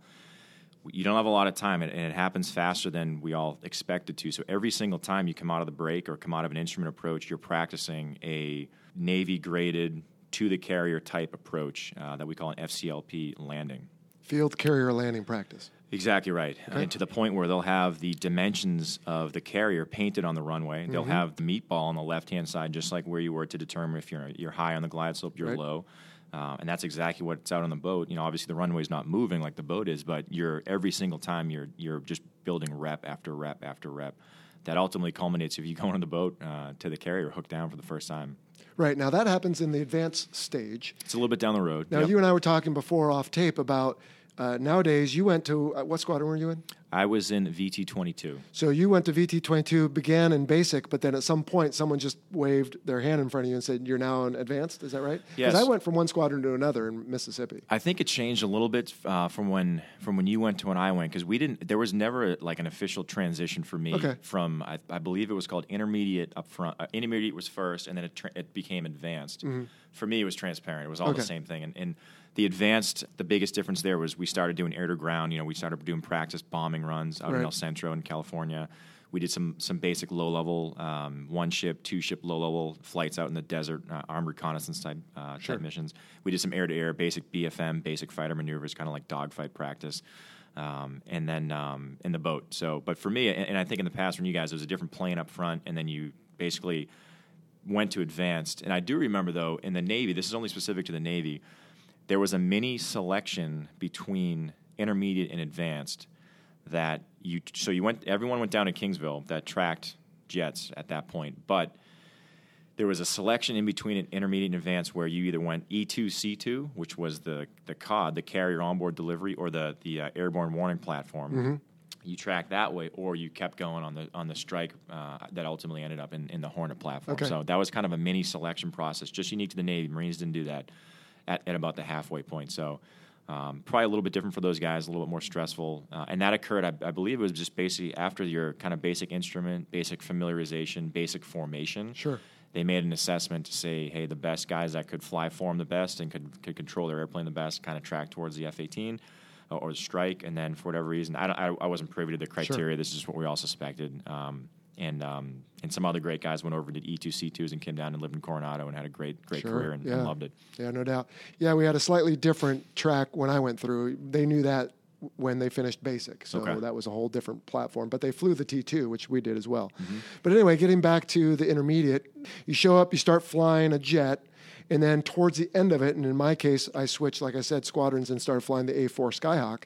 you don't have a lot of time and it happens faster than we all expected to so every single time you come out of the break or come out of an instrument approach you're practicing a navy graded to the carrier type approach uh, that we call an fclp landing
Field carrier landing practice.
Exactly right. And to the point where they'll have the dimensions of the carrier painted on the runway. They'll
Mm-hmm.
have the meatball on the left hand side, just like where you were to determine if you're you're high on the glide slope, you're
Right.
low. Uh, and that's exactly what's out on the boat. You know, obviously the runway's not moving like the boat is, but you're every single time you're you're just building rep after rep after rep. That ultimately culminates if you go on the boat uh, to the carrier hooked down for the first time.
Right. Now, that happens in the advanced stage.
It's a little bit down the road.
Now,
Yep.
you and I were talking before off tape about Uh, nowadays, you went to uh, what squadron were you in?
I was in VT 22.
So you went to VT 22, began in basic, but then at some point, someone just waved their hand in front of you and said, You're now in advanced. Is that right?
Yes.
Because I went from one squadron to another in Mississippi.
I think it changed a little bit uh, from when from when you went to when I went because we didn't. There was never like an official transition for me
Okay.
from I, I believe it was called intermediate up front. Uh, intermediate was first, and then it, tra- it became advanced. For me, it was transparent. It was all
Mm-hmm. Okay.
the same thing. And, and the advanced, the biggest difference there was we started doing air to ground. You know, we started doing practice bombing runs out
Right.
in El Centro in California. We did some some basic low level, um, one ship, two ship low level flights out in the desert, uh, armed reconnaissance type uh,
Sure.
type missions. We did some air to air, basic BFM, basic fighter maneuvers, kind of like dogfight practice, um, and then um, in the boat. So, but for me, and, and I think in the past when you guys, there was a different plane up front, and then you basically went to advanced. And I do remember though in the Navy, this is only specific to the Navy, there was a mini selection between intermediate and advanced that you so you went everyone went down to Kingsville that tracked jets at that point, but there was a selection in between an intermediate and advanced where you either went E2 C2, which was the the COD, the carrier onboard delivery, or the the uh, airborne warning platform. You tracked that way, or you kept going on the on the strike uh, that ultimately ended up in, in the Hornet platform.
Okay.
So that was kind of a mini selection process, just unique to the Navy. Marines didn't do that at, at about the halfway point. So um, probably a little bit different for those guys, a little bit more stressful. Uh, and that occurred, I, I believe, it was just basically after your kind of basic instrument, basic familiarization, basic formation.
Sure.
They made an assessment to say, hey, the best guys that could fly form the best and could, could control their airplane the best kind of track towards the F 18 or, or the strike. And then for whatever reason, I, don't, I, I wasn't privy to the criteria. This is what we all suspected. Um, and um, and some other great guys went over and did E E2 C2s and came down and lived in Coronado and had a great great
Sure,
career and, and loved it.
Yeah, no doubt. Yeah, we had a slightly different track when I went through. They knew that when they finished basic, so
Okay.
that was a whole different platform. But they flew the T2, which we did as well.
Mm-hmm.
But anyway, getting back to the intermediate, you show up, you start flying a jet. And then towards the end of it, and in my case, I switched, like I said, squadrons and started flying the A4 Skyhawk.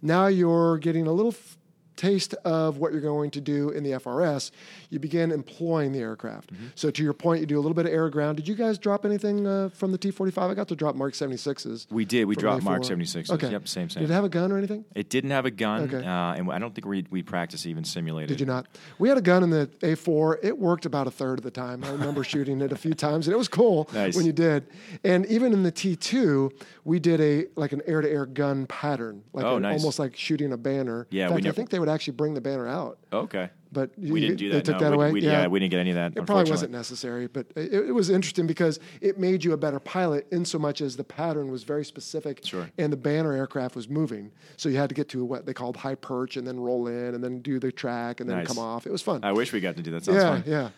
Now you're getting a little f- taste of what you're going to do in the FRS. You begin employing the aircraft.
Mm-hmm.
So to your point, you do a little bit of air ground. Did you guys drop anything uh, from the T45? I got to drop Mark 76s.
We did. We dropped Mark
A4.
76s.
Okay.
Yep, same, same.
Did it have a gun or anything?
It didn't have a gun,
Okay.
uh, and I don't think we we practiced even simulated.
Did you not? We had a gun in the A4. It worked about a third of the time. I remember shooting it a few times, and it was cool
Nice.
when you did. And even in the T2, we did a like an air-to-air gun pattern, like
Oh,
an-
nice.
almost like shooting a banner.
Yeah,
in
we
fact, I think they would actually bring the banner out,
Okay.
but
We didn't do that.
They took
no.
that
we,
away.
we- yeah. we didn't get any of that.
It probably wasn't necessary, but it, it was interesting because it made you a better pilot in so much as the pattern was very specific
Sure.
and the banner aircraft was moving. So you had to get to what they called high perch and then roll in and then do the track and then
Nice.
come off. It was fun.
I wish we got to do that. Sounds
yeah,
fun.
yeah.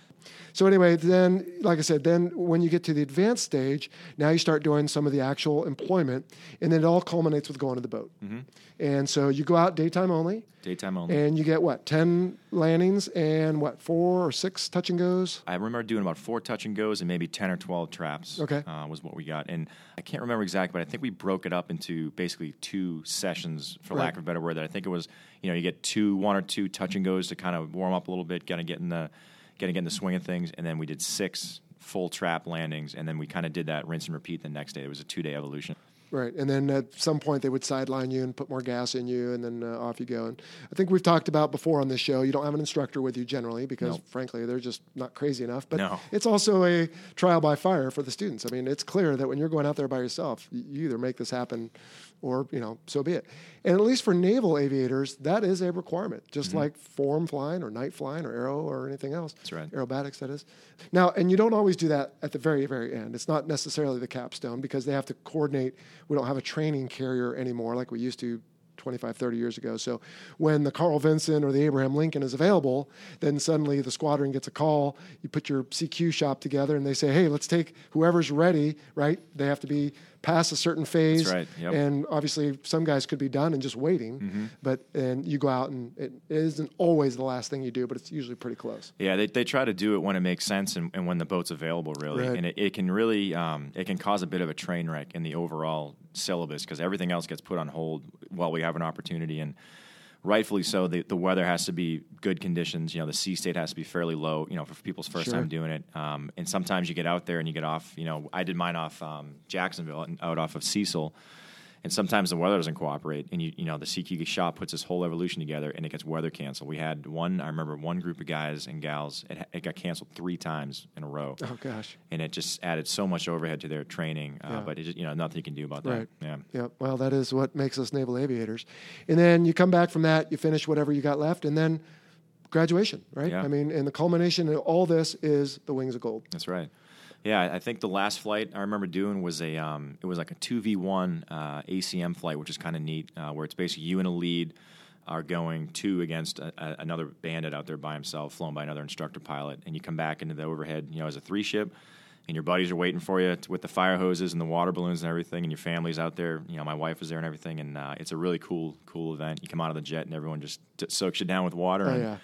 So anyway, then, like I said, then when you get to the advanced stage, now you start doing some of the actual employment, and then it all culminates with going to the boat.
Mm-hmm.
And so you go out daytime only,
Daytime only.
and you get what ten landings and what four or six touch and goes.
I remember doing about four touch and goes and maybe 10 or 12 traps.
Okay.
Uh, was what we got. And I can't remember exactly, but I think we broke it up into basically two sessions, for
Right.
lack of a better word. That I think it was, you know, you get two, one or two touch and goes to kind of warm up a little bit, kind of get in the, kind of get in the swing of things. And then we did six full trap landings. And then we kind of did that rinse and repeat the next day. It was a two day evolution.
Right, and then at some point they would sideline you and put more gas in you, and then uh, off you go. And I think we've talked about before on this show. You don't have an instructor with you generally because,
No.
frankly, they're just not crazy enough. But
No.
it's also a trial by fire for the students. I mean, it's clear that when you're going out there by yourself, you either make this happen, or you know, so be it. And at least for naval aviators, that is a requirement, just mm-hmm. like form flying or night flying or aero or anything else.
That's right.
Aerobatics, that is. Now, and you don't always do that at the very, very end. It's not necessarily the capstone because they have to coordinate. We don't have a training carrier anymore like we used to 25, 30 years ago. So when the Carl Vinson or the Abraham Lincoln is available, then suddenly the squadron gets a call. You put your CQ shop together and they say, hey, let's take whoever's ready, right? They have to be past a certain phase.
That's right, yep.
And obviously, some guys could be done and just waiting,
Mm-hmm.
but and you go out and it isn't always the last thing you do, but it's usually pretty close.
Yeah, they, they try to do it when it makes sense and, and when the boat's available, really.
Right.
And it, it can really um, it can cause a bit of a train wreck in the overall syllabus because everything else gets put on hold while we have an opportunity. And rightfully so, the, the weather has to be good conditions. You know, the sea state has to be fairly low. You know, for people's first
Sure.
time doing it. Um, and sometimes you get out there and you get off. You know, I did mine off um, Jacksonville and out off of Cecil. And sometimes the weather doesn't cooperate, and you you know the CQ shop puts this whole evolution together, and it gets weather canceled. We had one, I remember one group of guys and gals, it, it got canceled three times in a row,
Oh gosh.
and it just added so much overhead to their training. Uh,
Yeah.
But it just, you know nothing you can do about that.
Right.
Yeah.
Yeah. Well, that is what makes us naval aviators. And then you come back from that, you finish whatever you got left, and then graduation, right?
Yeah.
I mean, and the culmination of all this is the wings of gold.
That's right. Yeah, I- think the last flight I remember doing was a um, it was like a two v one uh, ACM flight, which is kind of neat, uh, where it's basically you and a lead are going two against a, a, another bandit out there by himself, flown by another instructor pilot, and you come back into the overhead, you know, as a three ship, and your buddies are waiting for you with the fire hoses and the water balloons and everything, and your family's out there. You know, my wife was there and everything, and uh, it's a really cool, cool event. You come out of the jet, and everyone just t- soaks you down with water.
Oh,
and,
yeah.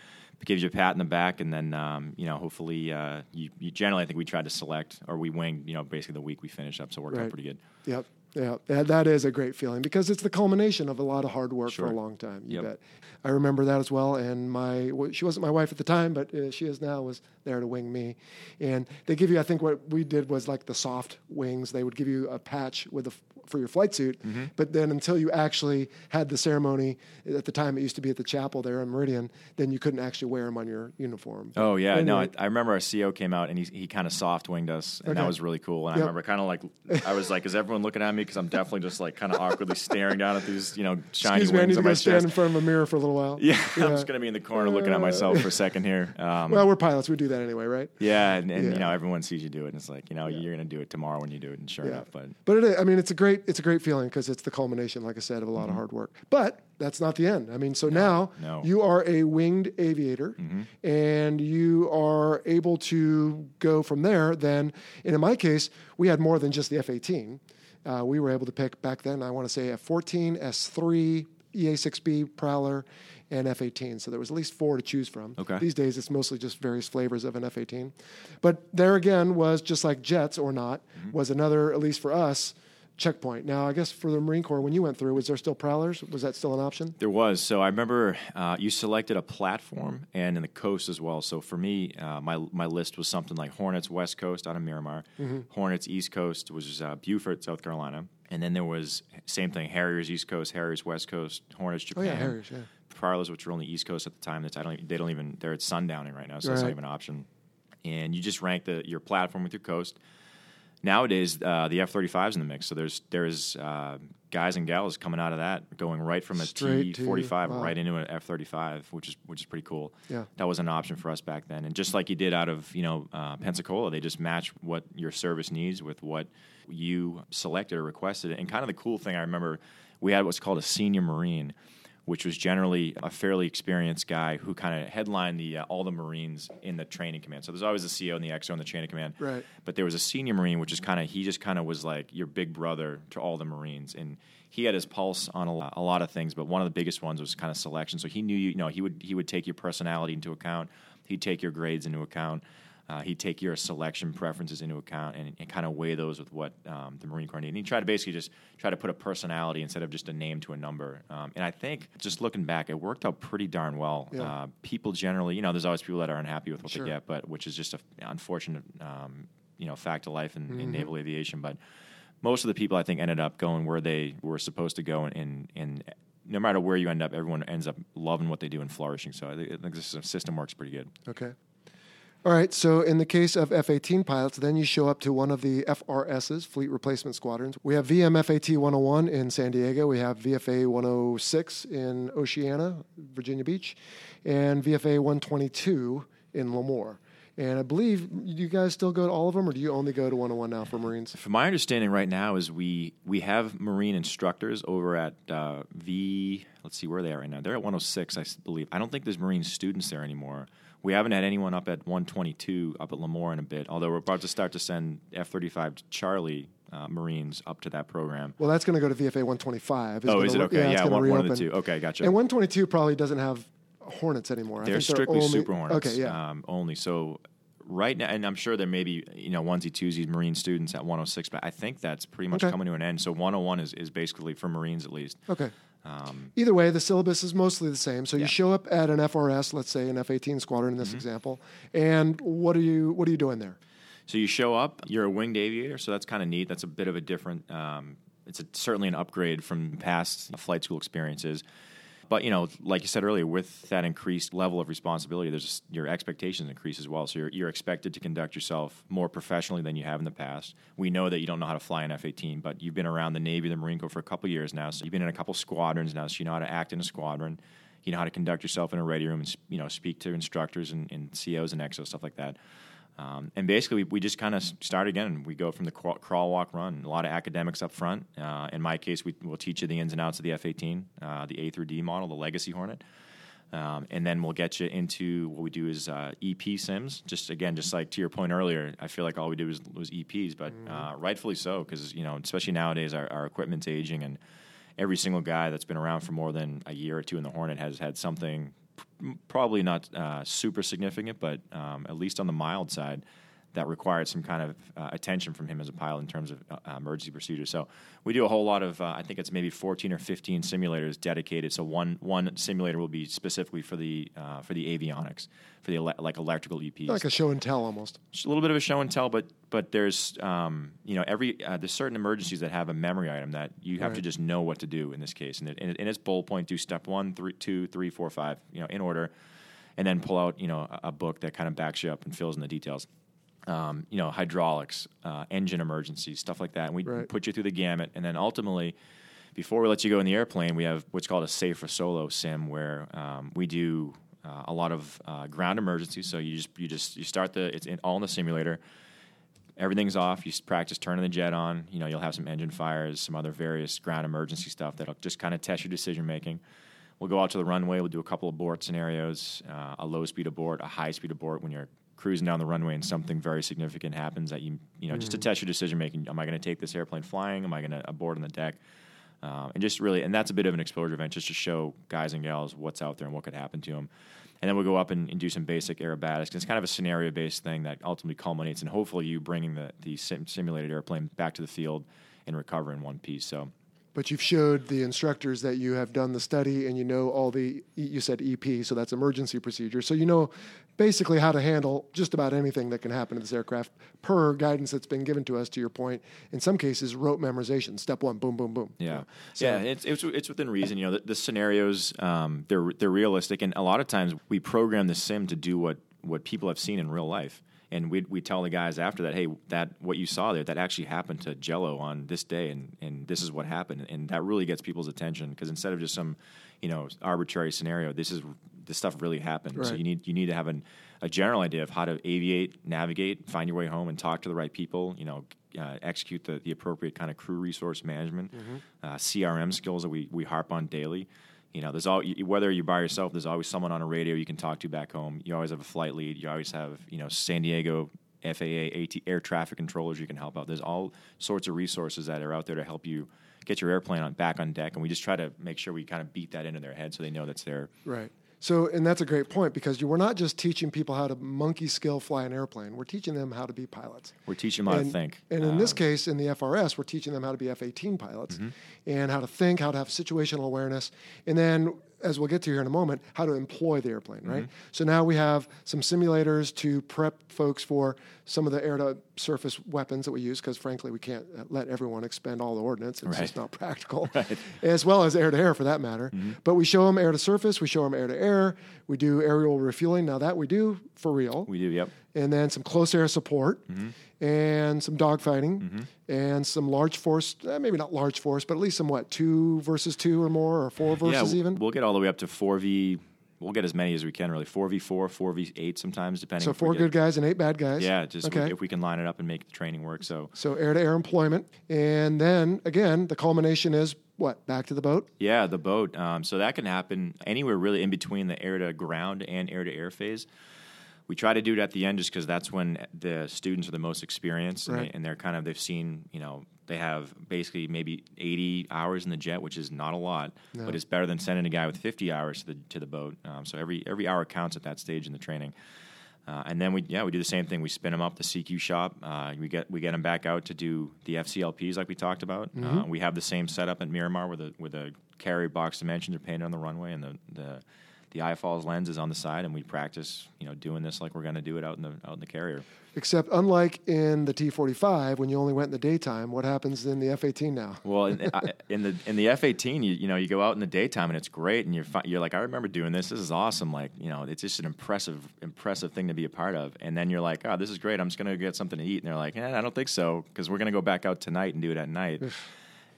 Gives you a pat in the back, and then um, you know hopefully uh, you, you generally I think we tried to select or we winged you know basically the week we finished up, so it worked
Right.
out pretty good.
Yep. Yeah, that, is a great feeling because it's the culmination of a lot of hard work for a long time. You
Yep.
bet. I remember that as well. And my she wasn't my wife at the time, but uh, she is now. Was there to wing me, and they give you. I think what we did was like the soft wings. They would give you a patch with a for your flight suit,
Mm-hmm.
but then until you actually had the ceremony at the time it used to be at the chapel there in Meridian, then you couldn't actually wear them on your uniform.
Oh yeah, no, I,
Anyway.
I remember our CO came out and he he kind of soft winged us, and that was really cool. And
Yep.
I remember kind of like I was like, is everyone looking at me? Because I'm definitely just like kind of awkwardly staring down at these you know shiny
Excuse me, I
wings
need to stand in front of a mirror for a little while.
Yeah, I'm just gonna be in the corner looking at myself for a second here. Um,
Well, we're pilots. We do that anyway, right?
yeah, and, and
Yeah.
you know everyone sees you do it, and it's like you know you're gonna do it tomorrow when you do it, and sure enough, but
But it, I mean, it's a great it's a great feeling because it's the culmination, like I said, of a lot of hard work. But that's not the end. I mean, so now
Mm-hmm. no. Mm-hmm.
you are a winged aviator, and you are able to go from there. Then, and in my case, we had more than just the F-18. Uh, we were able to pick back then. I want to say F-14, S-3, EA-6B, Prowler, and F-18. So there was at least four to choose from.
Okay.
These days, it's mostly just various flavors of an F-18. But there again was just like jets or not was another, at least for us, checkpoint. Now, I guess for the Marine Corps, when you went through, was there still Prowlers? Was that still an option?
There was. So I remember uh, you selected a platform and in the coast as well. So for me, uh, my my list was something like Hornets West Coast out of Miramar,
Mm-hmm.
Hornets East Coast was uh, Beaufort, South Carolina, and then there was same thing Harriers East Coast, Harriers West Coast, Hornets
Oh
Japan.
yeah, Harriers. Yeah.
Prowlers, which were on the East Coast at the time. That's I don't. They don't even. They're at sundowning right now, so that's not even an option. And you just rank the your platform with your coast. Nowadays, uh, the F thirty five is in the mix. So there's there's uh, guys and gals coming out of that, going right from a T 45
wow.
right into an F thirty five, which is which is pretty cool.
Yeah.
that was an option for us back then. And just like you did out of you know uh, Pensacola, they just match what your service needs with what you selected or requested. And kind of the cool thing I remember, we had what's called a senior Marine which was generally a fairly experienced guy who kind of headlined the uh, all the Marines in the training command. So there's always the CO and the XO and the chain of command.
Right.
But there was a senior Marine, which is kind of he just kind of was like your big brother to all the Marines, and he had his pulse on a, lo- a lot of things. But one of the biggest ones was kind of selection. So he knew you, you know he would he would take your personality into account. He'd take your grades into account. Uh, he'd take your selection preferences into account and, and kind of weigh those with what um, the Marine Corps needed. And he tried to basically just try to put a personality instead of just a name to a number. Um, and I think just looking back, it worked out pretty darn well.
Yeah.
Uh, people generally, you know, there's always people that are unhappy with what
Sure.
they get, but which is just an unfortunate, um, you know, fact of life in,
Mm-hmm.
in naval aviation. But most of the people I think ended up going where they were supposed to go, and, and, and no matter where you end up, everyone ends up loving what they do and flourishing. So I think, I think this system works pretty good.
Okay. All right. So in the case of F-18 pilots, then you show up to one of the FRSs, Fleet Replacement Squadrons. We have VMFAT 101 in San Diego. We have VFA 106 in Oceana, Virginia Beach, and VFA 122 in Lemoore. And I believe you guys still go to all of them, or do you only go to 101 now for Marines?
From my understanding, right now is we we have Marine instructors over at uh, V. Let's see where they are right now. They're at 106, I believe. I don't think there's Marine students there anymore. We haven't had anyone up at 122 up at Lemoore in a bit. Although we're about to start to send F-35 Charlie uh, Marines up to that program.
Well, that's going to go to VFA 125. It's
Oh, is it okay? Yeah,
gonna
one, one of the two. Okay, gotcha.
And 122 probably doesn't have Hornets anymore. I
they're
think
strictly
only,
Super Hornets.
Okay, yeah.
um, only so. Right now, and I'm sure there may be you know onesie twosies Marine students at 106, but I think that's pretty much
Okay.
coming to an end. So 101 is, is basically for Marines at least.
Okay.
Um,
Either way, the syllabus is mostly the same. So you
Yeah.
show up at an FRS, let's say an F-18 squadron in this
Mm-hmm.
example, and what are you what are you doing there?
So you show up, you're a winged aviator, so that's kind of neat. That's a bit of a different um, it's a, certainly an upgrade from past flight school experiences. But you know, like you said earlier, with that increased level of responsibility, there's your expectations increase as well. So you're, you're expected to conduct yourself more professionally than you have in the past. We know that you don't know how to fly an F-18, but you've been around the Navy, the Marine Corps for a couple years now. So you've been in a couple squadrons now, so you know how to act in a squadron. You know how to conduct yourself in a ready room, and you know speak to instructors and, and COs and XOs stuff like that. Um, and basically, we, we just kind of start again. We go from the crawl, crawl, walk, run. A lot of academics up front. Uh, in my case, we will teach you the ins and outs of the F 18, uh, the A through D model, the Legacy Hornet. Um, and then we'll get you into what we do is uh, EP sims. Just again, just like to your point earlier, I feel like all we do is was EPs, but
Mm-hmm.
uh, rightfully so because you know, especially nowadays, our, our equipment's aging, and every single guy that's been around for more than a year or two in the Hornet has had something probably not uh, super significant, but um, at least on the mild side, that required some kind of uh, attention from him as a pilot in terms of uh, emergency procedures. So we do a whole lot of, uh, I think it's maybe 14 or 15 simulators dedicated. So one one simulator will be specifically for the uh, for the avionics, for the ele- like electrical EPs
Like a show and tell almost.
a little bit of a show and tell, but but there's um, you know every uh, there's certain emergencies that have a memory item that you have to just know what to do in this case, and it, and, it, and it's bullet point do step one, three, two, three, four, five, you know, in order, and then pull out you know a, a book that kind of backs you up and fills in the details. Um, you know, hydraulics, uh, engine emergencies, stuff like that, and we
Right.
put you through the gamut, and then ultimately. Before we let you go in the airplane, we have what's called a safe for solo sim, where um, we do uh, a lot of uh, ground emergencies. So you just you just you start the it's in, all in the simulator. Everything's off. You practice turning the jet on. You know you'll have some engine fires, some other various ground emergency stuff that'll just kind of test your decision making. We'll go out to the runway. We'll do a couple of abort scenarios, uh, a low speed abort, a high speed abort when you're cruising down the runway and something very significant happens that you you know just to test your decision making. Am I going to take this airplane flying? Am I going to abort on the deck? Um, and just really, and that's a bit of an exposure event just to show guys and gals what's out there and what could happen to them. And then we'll go up and, and do some basic aerobatics. It's kind of a scenario based thing that ultimately culminates in hopefully you bringing the, the sim- simulated airplane back to the field and recover in one piece. So,
But you've showed the instructors that you have done the study and you know all the, you said EP, so that's emergency procedure So you know basically how to handle just about anything that can happen to this aircraft per guidance that's been given to us, to your point. In some cases, rote memorization. Step one, boom, boom, boom.
Yeah,
So-
yeah, it's, it's it's within reason. You know, the, the scenarios um, they're they're realistic, and a lot of times we program the sim to do what what people have seen in real life. And we we tell the guys after that, hey, that what you saw there, that actually happened to Jello on this day, and and this is what happened, and that really gets people's attention because instead of just some, you know, arbitrary scenario, this is this stuff really happened. So you need you need to have an, a general idea of how to aviate, navigate, find your way home, and talk to the right people. You know, uh, execute the, the appropriate kind of crew resource management, uh, CRM skills that we, we harp on daily. You know, there's all whether you're by yourself, there's always someone on a radio you can talk to back home. You always have a flight lead. You always have you know San Diego FAA AT, air traffic controllers you can help out. There's all sorts of resources that are out there to help you get your airplane on back on deck, and we just try to make sure we kind of beat that into their head so they know that's there.
Right. So, and that's a great point because you, we're not just teaching people how to monkey skill fly an airplane. We're teaching them how to be pilots.
We're teaching them how to think.
And in this
Um,
case, in the FRS, we're teaching them how to be F 18 pilots and how to think, how to have situational awareness. And then, as we'll get to here in a moment, how to employ the airplane, right? So now we have some simulators to prep folks for some of the air to surface weapons that we use because, frankly, we can't uh, let everyone expend all the ordnance. It's just not practical, as well as air to air for that matter. But we show them air to surface, we show them air to air, we do aerial refueling. Now, that we do for real
we do, yep.
and then some close air support, and some dogfighting, and some large force. Eh, maybe not large force, but at least some what two versus two or more, or four versus
yeah,
even.
We'll get all the way up to four v. We'll get as many as we can, really. Four v four, four v eight, sometimes depending.
so four
get-
good guys and eight bad guys.
Yeah, just
okay.
if we can line it up and make the training work. So
so air to air employment, and then again, the culmination is what back to the boat.
yeah, the boat. Um, so that can happen anywhere really in between the air to ground and air to air phase. We try to do it at the end just because that's when the students are the most experienced and,
Right.
they, and they're kind of they've seen you know they have basically maybe 80 hours in the jet, which is not a lot,
No.
but it's better than sending a guy with 50 hours to the to the boat. Um, so every every hour counts at that stage in the training. Uh, and then we yeah we do the same thing. We spin them up the CQ shop. Uh, we get we get them back out to do the FCLPs like we talked about. Uh, we have the same setup at Miramar where the where the carrier box dimensions are painted on the runway and the the, the IFLOLS lens is on the side, and we practice, you know, doing this like we're going to do it out in the out in the carrier.
Except, unlike in the T45, when you only went in the daytime, what happens in the F18 now?
Well, in, in the in the F-18, you, you know, you go out in the daytime and it's great, and you're you're like, I remember doing this. This is awesome. Like, you know, it's just an impressive impressive thing to be a part of. And then you're like, oh, this is great. I'm just gonna get something to eat. And they're like, eh, I don't think so, because we're gonna go back out tonight and do it at night.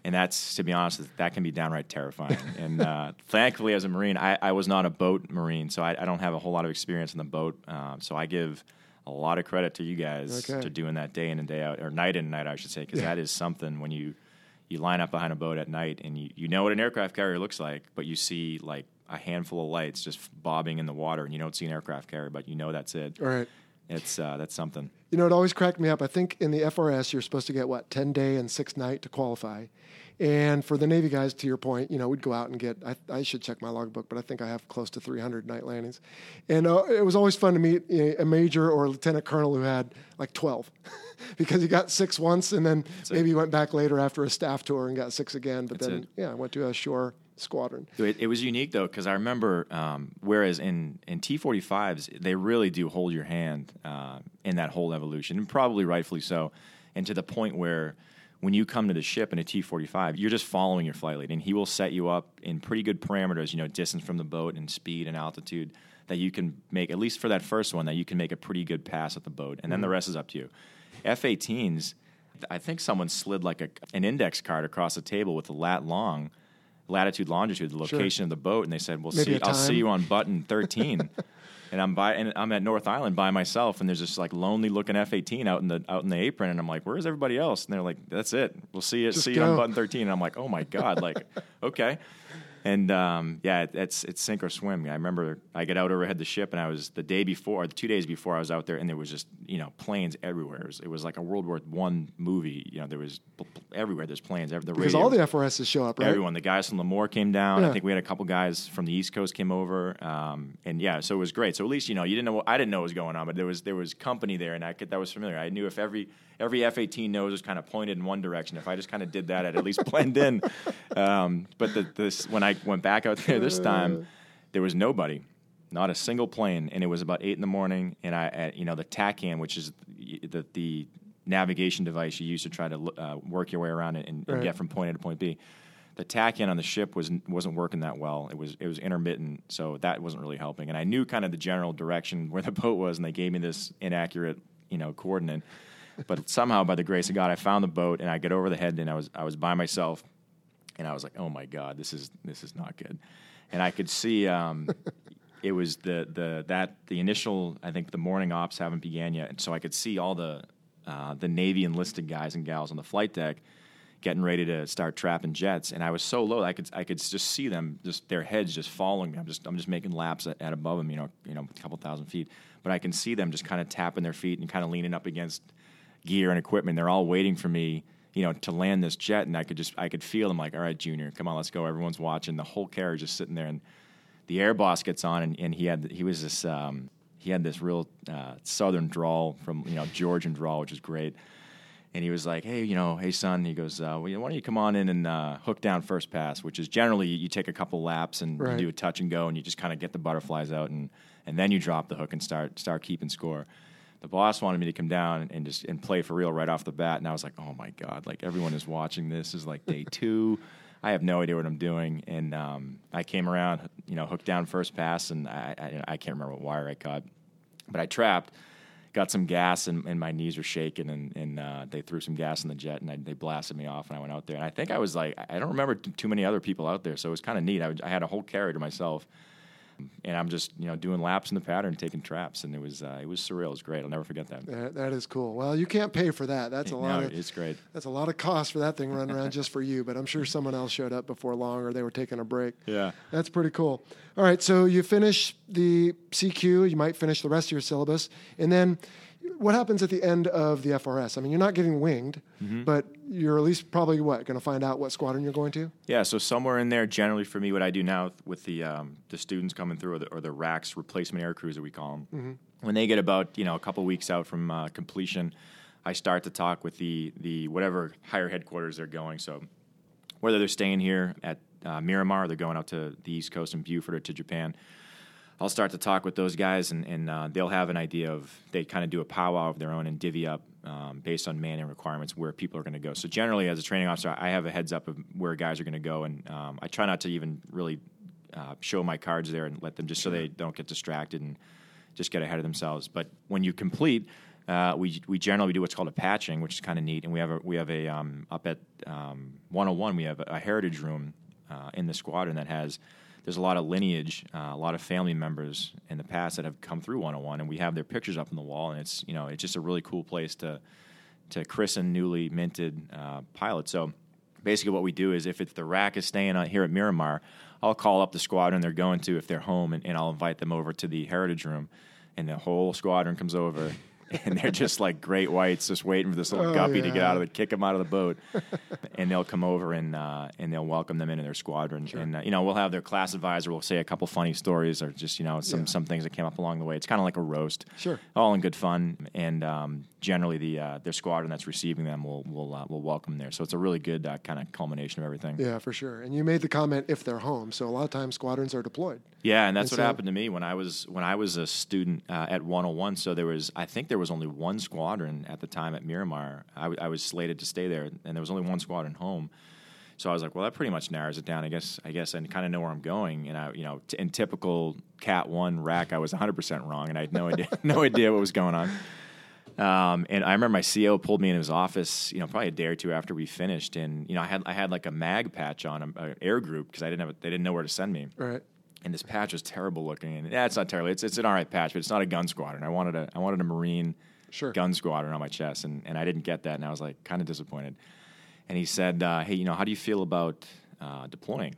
And that's to be honest, that can be downright terrifying. and uh, thankfully, as a Marine, I, I was not a boat Marine, so I, I don't have a whole lot of experience in the boat. Um, so I give a lot of credit to you guys
Okay.
to doing that day in and day out, or night in and night, I should say, because that is something when you you line up behind a boat at night and you, you know what an aircraft carrier looks like, but you see like a handful of lights just bobbing in the water, and you don't see an aircraft carrier, but you know that's it.
All right.
It's uh, that's something.
You know, it always cracked me up. I think in the FRS, you're supposed to get what ten day and six night to qualify, and for the Navy guys, to your point, you know, we'd go out and get. I, I should check my logbook, but I think I have close to 300 night landings, and uh, it was always fun to meet a a major or a lieutenant colonel who had like 12, because he got six once, and then maybe he went back later after a staff tour and got six again. But
That's
then,
it.
yeah, I went to a shore squadron.
It, it was unique though because I remember, um, whereas in in T45s they really do hold your hand uh, in that whole evolution, and probably rightfully so, and to the point where when you come to the ship in a T45, you're just following your flight lead, and he will set you up in pretty good parameters, you know, distance from the boat and speed and altitude that you can make at least for that first one that you can make a pretty good pass at the boat, and then the rest is up to you. F-18s. I think someone slid like a, an index card across the table with the lat long, latitude, longitude, the location of the boat, and they said, "Well, see, I'll see you on button 13." and I'm by, and I'm at North Island by myself, and there's this like lonely looking F-18 out in the out in the apron, and I'm like, "Where's everybody else?" And they're like, "That's it. We'll see you
Just
see you on button 13." And I'm like, "Oh my god!" Like, okay. And um, yeah, it, it's it's sink or swim. I remember I get out overhead the ship, and I was the day before, or the two days before, I was out there, and there was just you know planes everywhere. It was, it was like a World War One movie. You know, there was everywhere. There's planes. every- The
Because
radio,
all the FRSs show up, right?
Everyone, the guys from Lemoore came down.
Yeah.
I think we had a couple guys from the East Coast came over, um, and yeah, so it was great. So at least you know you didn't know what, I didn't know what was going on, but there was there was company there, and I could, that was familiar. I knew if every every F eighteen nose was kind of pointed in one direction, if I just kind of did that, I'd at least blend in. Um, but the, this when I went back out there this time, there was nobody. Not a single plane, and it was about eight in the morning. And I, at, you know, the TACAN, which is the the navigation device you use to try to uh, work your way around and, and
Right.
get from point A to point B. The TACAN on the ship was wasn't working that well. It was it was intermittent, so that wasn't really helping. And I knew kind of the general direction where the boat was, and they gave me this inaccurate, you know, coordinate. But somehow, by the grace of God, I found the boat, and I get over the head, and I was I was by myself, and I was like, "Oh my God, this is this is not good." And I could see um, it was the the that the initial I think the morning ops haven't began yet, and so I could see all the uh, the Navy enlisted guys and gals on the flight deck getting ready to start trapping jets, and I was so low I could I could just see them just their heads just following me. I'm just I'm just making laps at, at above them, you know, you know, a couple thousand feet, but I can see them just kind of tapping their feet and kind of leaning up against gear and equipment. They're all waiting for me, you know, to land this jet, and I could just I could feel them like, all right, Junior, come on, let's go. Everyone's watching. The whole carriage just sitting there, and the air boss gets on, and, and he had he was this um, he had this real uh, southern drawl from you know Georgian drawl, which is great. And he was like, "Hey, you know, hey son," he goes, uh, well, "Why don't you come on in and uh, hook down first pass?" Which is generally you, you take a couple laps and
Right.
you do a touch and go, and you just kind of get the butterflies out, and and then you drop the hook and start start keeping score. The boss wanted me to come down and just and play for real right off the bat, and I was like, "Oh my god!" Like everyone is watching this. This is like day two. I have no idea what I'm doing, and um, I came around, you know, hooked down first pass, and I, I, I can't remember what wire I caught, but I trapped, got some gas, and, and my knees were shaking, and, and uh, they threw some gas in the jet, and I, they blasted me off, and I went out there, and I think I was like, I don't remember t- too many other people out there, so it was kind of neat. I, would- I had a whole carrier to myself, and I'm just you know doing laps in the pattern, taking traps, and it was uh, it was surreal. It was great. I'll never forget that.
That, that is cool. Well, you can't pay for that. That's a lot
No,
of
it's great.
that's a lot of cost for that thing running around just for you. But I'm sure someone else showed up before long, or they were taking a break.
Yeah.
That's pretty cool. All right, so you finish the CQ, you might finish the rest of your syllabus, and then what happens at the end of the FRS? I mean, you're not getting winged,
Mm-hmm.
but you're at least probably what going to find out what squadron you're going to.
Yeah, so somewhere in there, generally for me, what I do now with the um, the students coming through, or the, or the RACs replacement air crews that we call them, when they get about you know a couple weeks out from uh, completion, I start to talk with the the whatever higher headquarters they're going. So whether they're staying here at uh, Miramar, or they're going out to the East Coast in Beaufort or to Japan. I'll start to talk with those guys, and, and uh, they'll have an idea of they kind of do a powwow of their own and divvy up um, based on manning requirements where people are going to go. So generally, as a training officer, I have a heads up of where guys are going to go, and um, I try not to even really uh, show my cards there and let them just so they don't get distracted and just get ahead of themselves. But when you complete, uh, we we generally do what's called a patching, which is kind of neat. And we have a we have a um, up at um, 101, we have a, a heritage room uh, in the squadron that has there's a lot of lineage, uh, a lot of family members in the past that have come through 101, and we have their pictures up on the wall, and it's you know it's just a really cool place to to christen newly minted uh, pilots. So basically, what we do is if it's the RAC is staying here at Miramar, I'll call up the squadron they're going to if they're home, and, and I'll invite them over to the heritage room, and the whole squadron comes over. and they're just like great whites, just waiting for this little
Oh,
guppy to get out of the kick them out of the boat, and they'll come over and uh, and they'll welcome them into their squadron, and uh, you know we'll have their class advisor We'll say a couple funny stories or just you know some
Yeah.
some things that came up along the way. It's kind of like a roast,
Sure.
all in good fun, and um, generally the uh, their squadron that's receiving them will will uh, will welcome them there. So it's a really good uh, kind of culmination of everything.
Yeah, for sure. And you made the comment if they're home. So a lot of times squadrons are deployed.
Yeah, and that's
And
what
so-
happened to me when I was when I was a student uh, at 101. So there was, I think there was only one squadron at the time at Miramar. I, w- I was slated to stay there, and there was only one squadron home. So I was like, well, that pretty much narrows it down. I guess I guess I kind of know where I'm going. And I, you know, t- in typical Cat One RAC, I was 100 percent wrong, and I had no idea no idea what was going on. Um, and I remember my CEO pulled me in his office, you know, probably a day or two after we finished, and you know, I had I had like a mag patch on, a, a air group because I didn't have a, they didn't know where to send me
right.
And this patch was terrible looking. And yeah, it's not terrible. It's it's an all right patch, but it's not a gun squadron. I wanted a I wanted a Marine
Sure.
gun squadron on my chest, and, and I didn't get that, and I was like kind of disappointed. And he said, uh, "Hey, you know, how do you feel about uh, deploying?"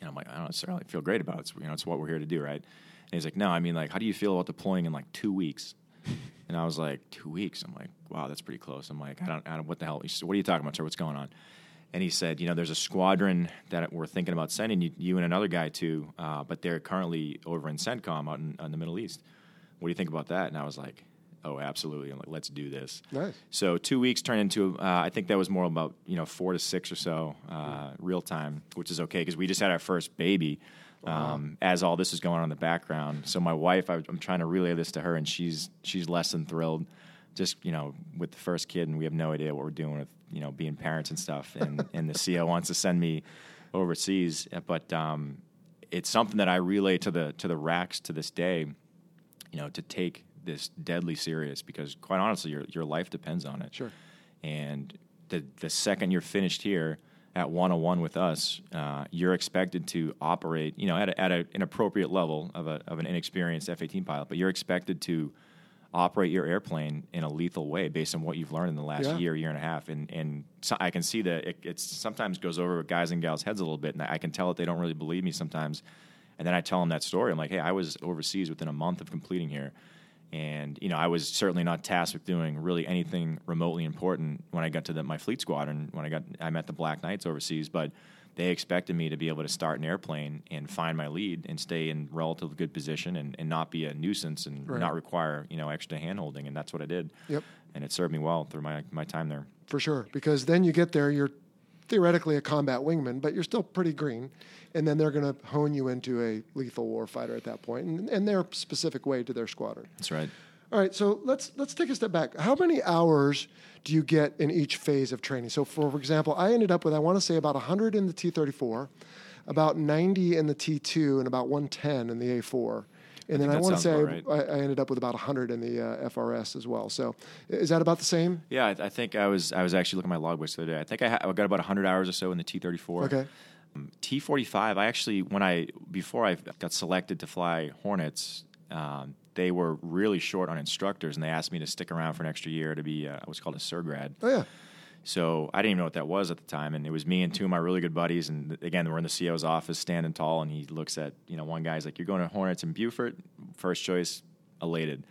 And I'm like, "I don't necessarily feel great about it. It's, you know, it's what we're here to do, right?" And he's like, "No, I mean, like, how do you feel about deploying in like two weeks?" And I was like, two weeks. I'm like, wow, that's pretty close. I'm like, I don't, I don't what the hell? He said, what are you talking about, sir? What's going on? And he said, you know, there's a squadron that we're thinking about sending you, you and another guy to, uh, but they're currently over in CENTCOM out in, in the Middle East. What do you think about that? And I was like, oh, absolutely. I'm like, let's do this.
Nice.
So two weeks turned into, uh, I think that was more about you know four to six or so uh, real time, which is okay because we just had our first baby. Um, as all this is going on in the background, so my wife, I, I'm trying to relay this to her, and she's she's less than thrilled. Just you know, with the first kid, and we have no idea what we're doing with you know being parents and stuff. And and the CEO wants to send me overseas, but um, it's something that I relay to the to the RACs to this day you know, to take this deadly serious because quite honestly, your your life depends on it.
Sure.
And the the second you're finished here at 101 with us, uh, you're expected to operate, you know, at, a, at a, an appropriate level of, a, of an inexperienced F-18 pilot, but you're expected to operate your airplane in a lethal way based on what you've learned in the last
Yeah.
year, year and a half. And and so I can see that it it's sometimes goes over guys and gals' heads a little bit, and I can tell that they don't really believe me sometimes. And then I tell them that story. I'm like, hey, I was overseas within a month of completing here. And you know, I was certainly not tasked with doing really anything remotely important when I got to the, my fleet squadron. When I got, I met the Black Knights overseas, but they expected me to be able to start an airplane and find my lead and stay in relatively good position and, and not be a nuisance and
Right.
not require you know extra handholding. And that's what I did.
Yep.
And it served me well through my my time there.
For sure. Because then you get there, you're theoretically a combat wingman, but you're still pretty green. And then they're going to hone you into a lethal warfighter at that point, and, and their specific way to their squadron.
That's right.
All right, so let's let's take a step back. How many hours do you get in each phase of training? So, for, for example, I ended up with I want to say about 100 in the T34, about 90 in the T2, and about 110 in the A4. And then I, want to say
about
I, I ended up with about 100 in the uh, FRS as well. So, is that about the same?
Yeah, I, I think I was I was actually looking at my logbooks the other day. I think I, ha- I got about 100 hours or so in the T34.
Okay.
T forty five. I actually when I before I got selected to fly Hornets, um, they were really short on instructors, and they asked me to stick around for an extra year to be uh, what's called a SERGRAD.
Oh yeah.
So I didn't even know what that was at the time, and it was me and two of my really good buddies. And again, we're in the CEO's office, standing tall, and he looks at you know one guy's like, "You're going to Hornets in Beaufort, first choice, elated.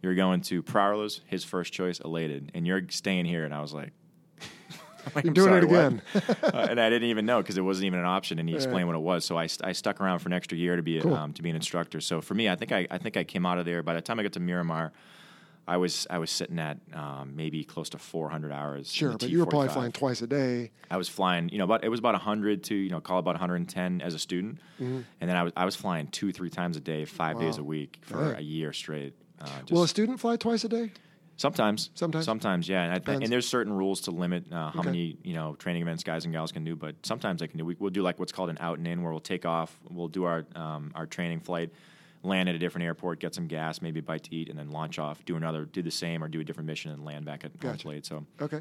You're going to Prowlers, his first choice, elated, and you're staying here." And I was like. I'm like,
You're doing it
sorry, what?"
again.
uh, and I didn't even know because it wasn't even an option, and he explained what it was. So I, I stuck around for an extra year to be a,
Cool.
um, to be an instructor. So for me, I think I, I think I came out of there. By the time I got to Miramar, I was I was sitting at um, maybe close to 400 hours.
Sure, but you were probably flying twice a day.
I was flying, you know, about it was about 100 to you know call it about 110 as a student, and then I was I was flying two three times a day, five days
Mm-hmm.
A week for
Right.
a year straight. Uh, just
Will a student fly twice a day?
Sometimes,
Sometimes?
sometimes, yeah. And, I, and there's certain rules to limit uh, how
Okay.
many you know training events guys and gals can do, but sometimes they can do. We, we'll do like what's called an out and in, where we'll take off, we'll do our um, our training flight. Land at a different airport, get some gas, maybe a bite to eat, and then launch off. Do another, do the same, or do a different mission and land back at
Gotcha.
plate. So
Okay.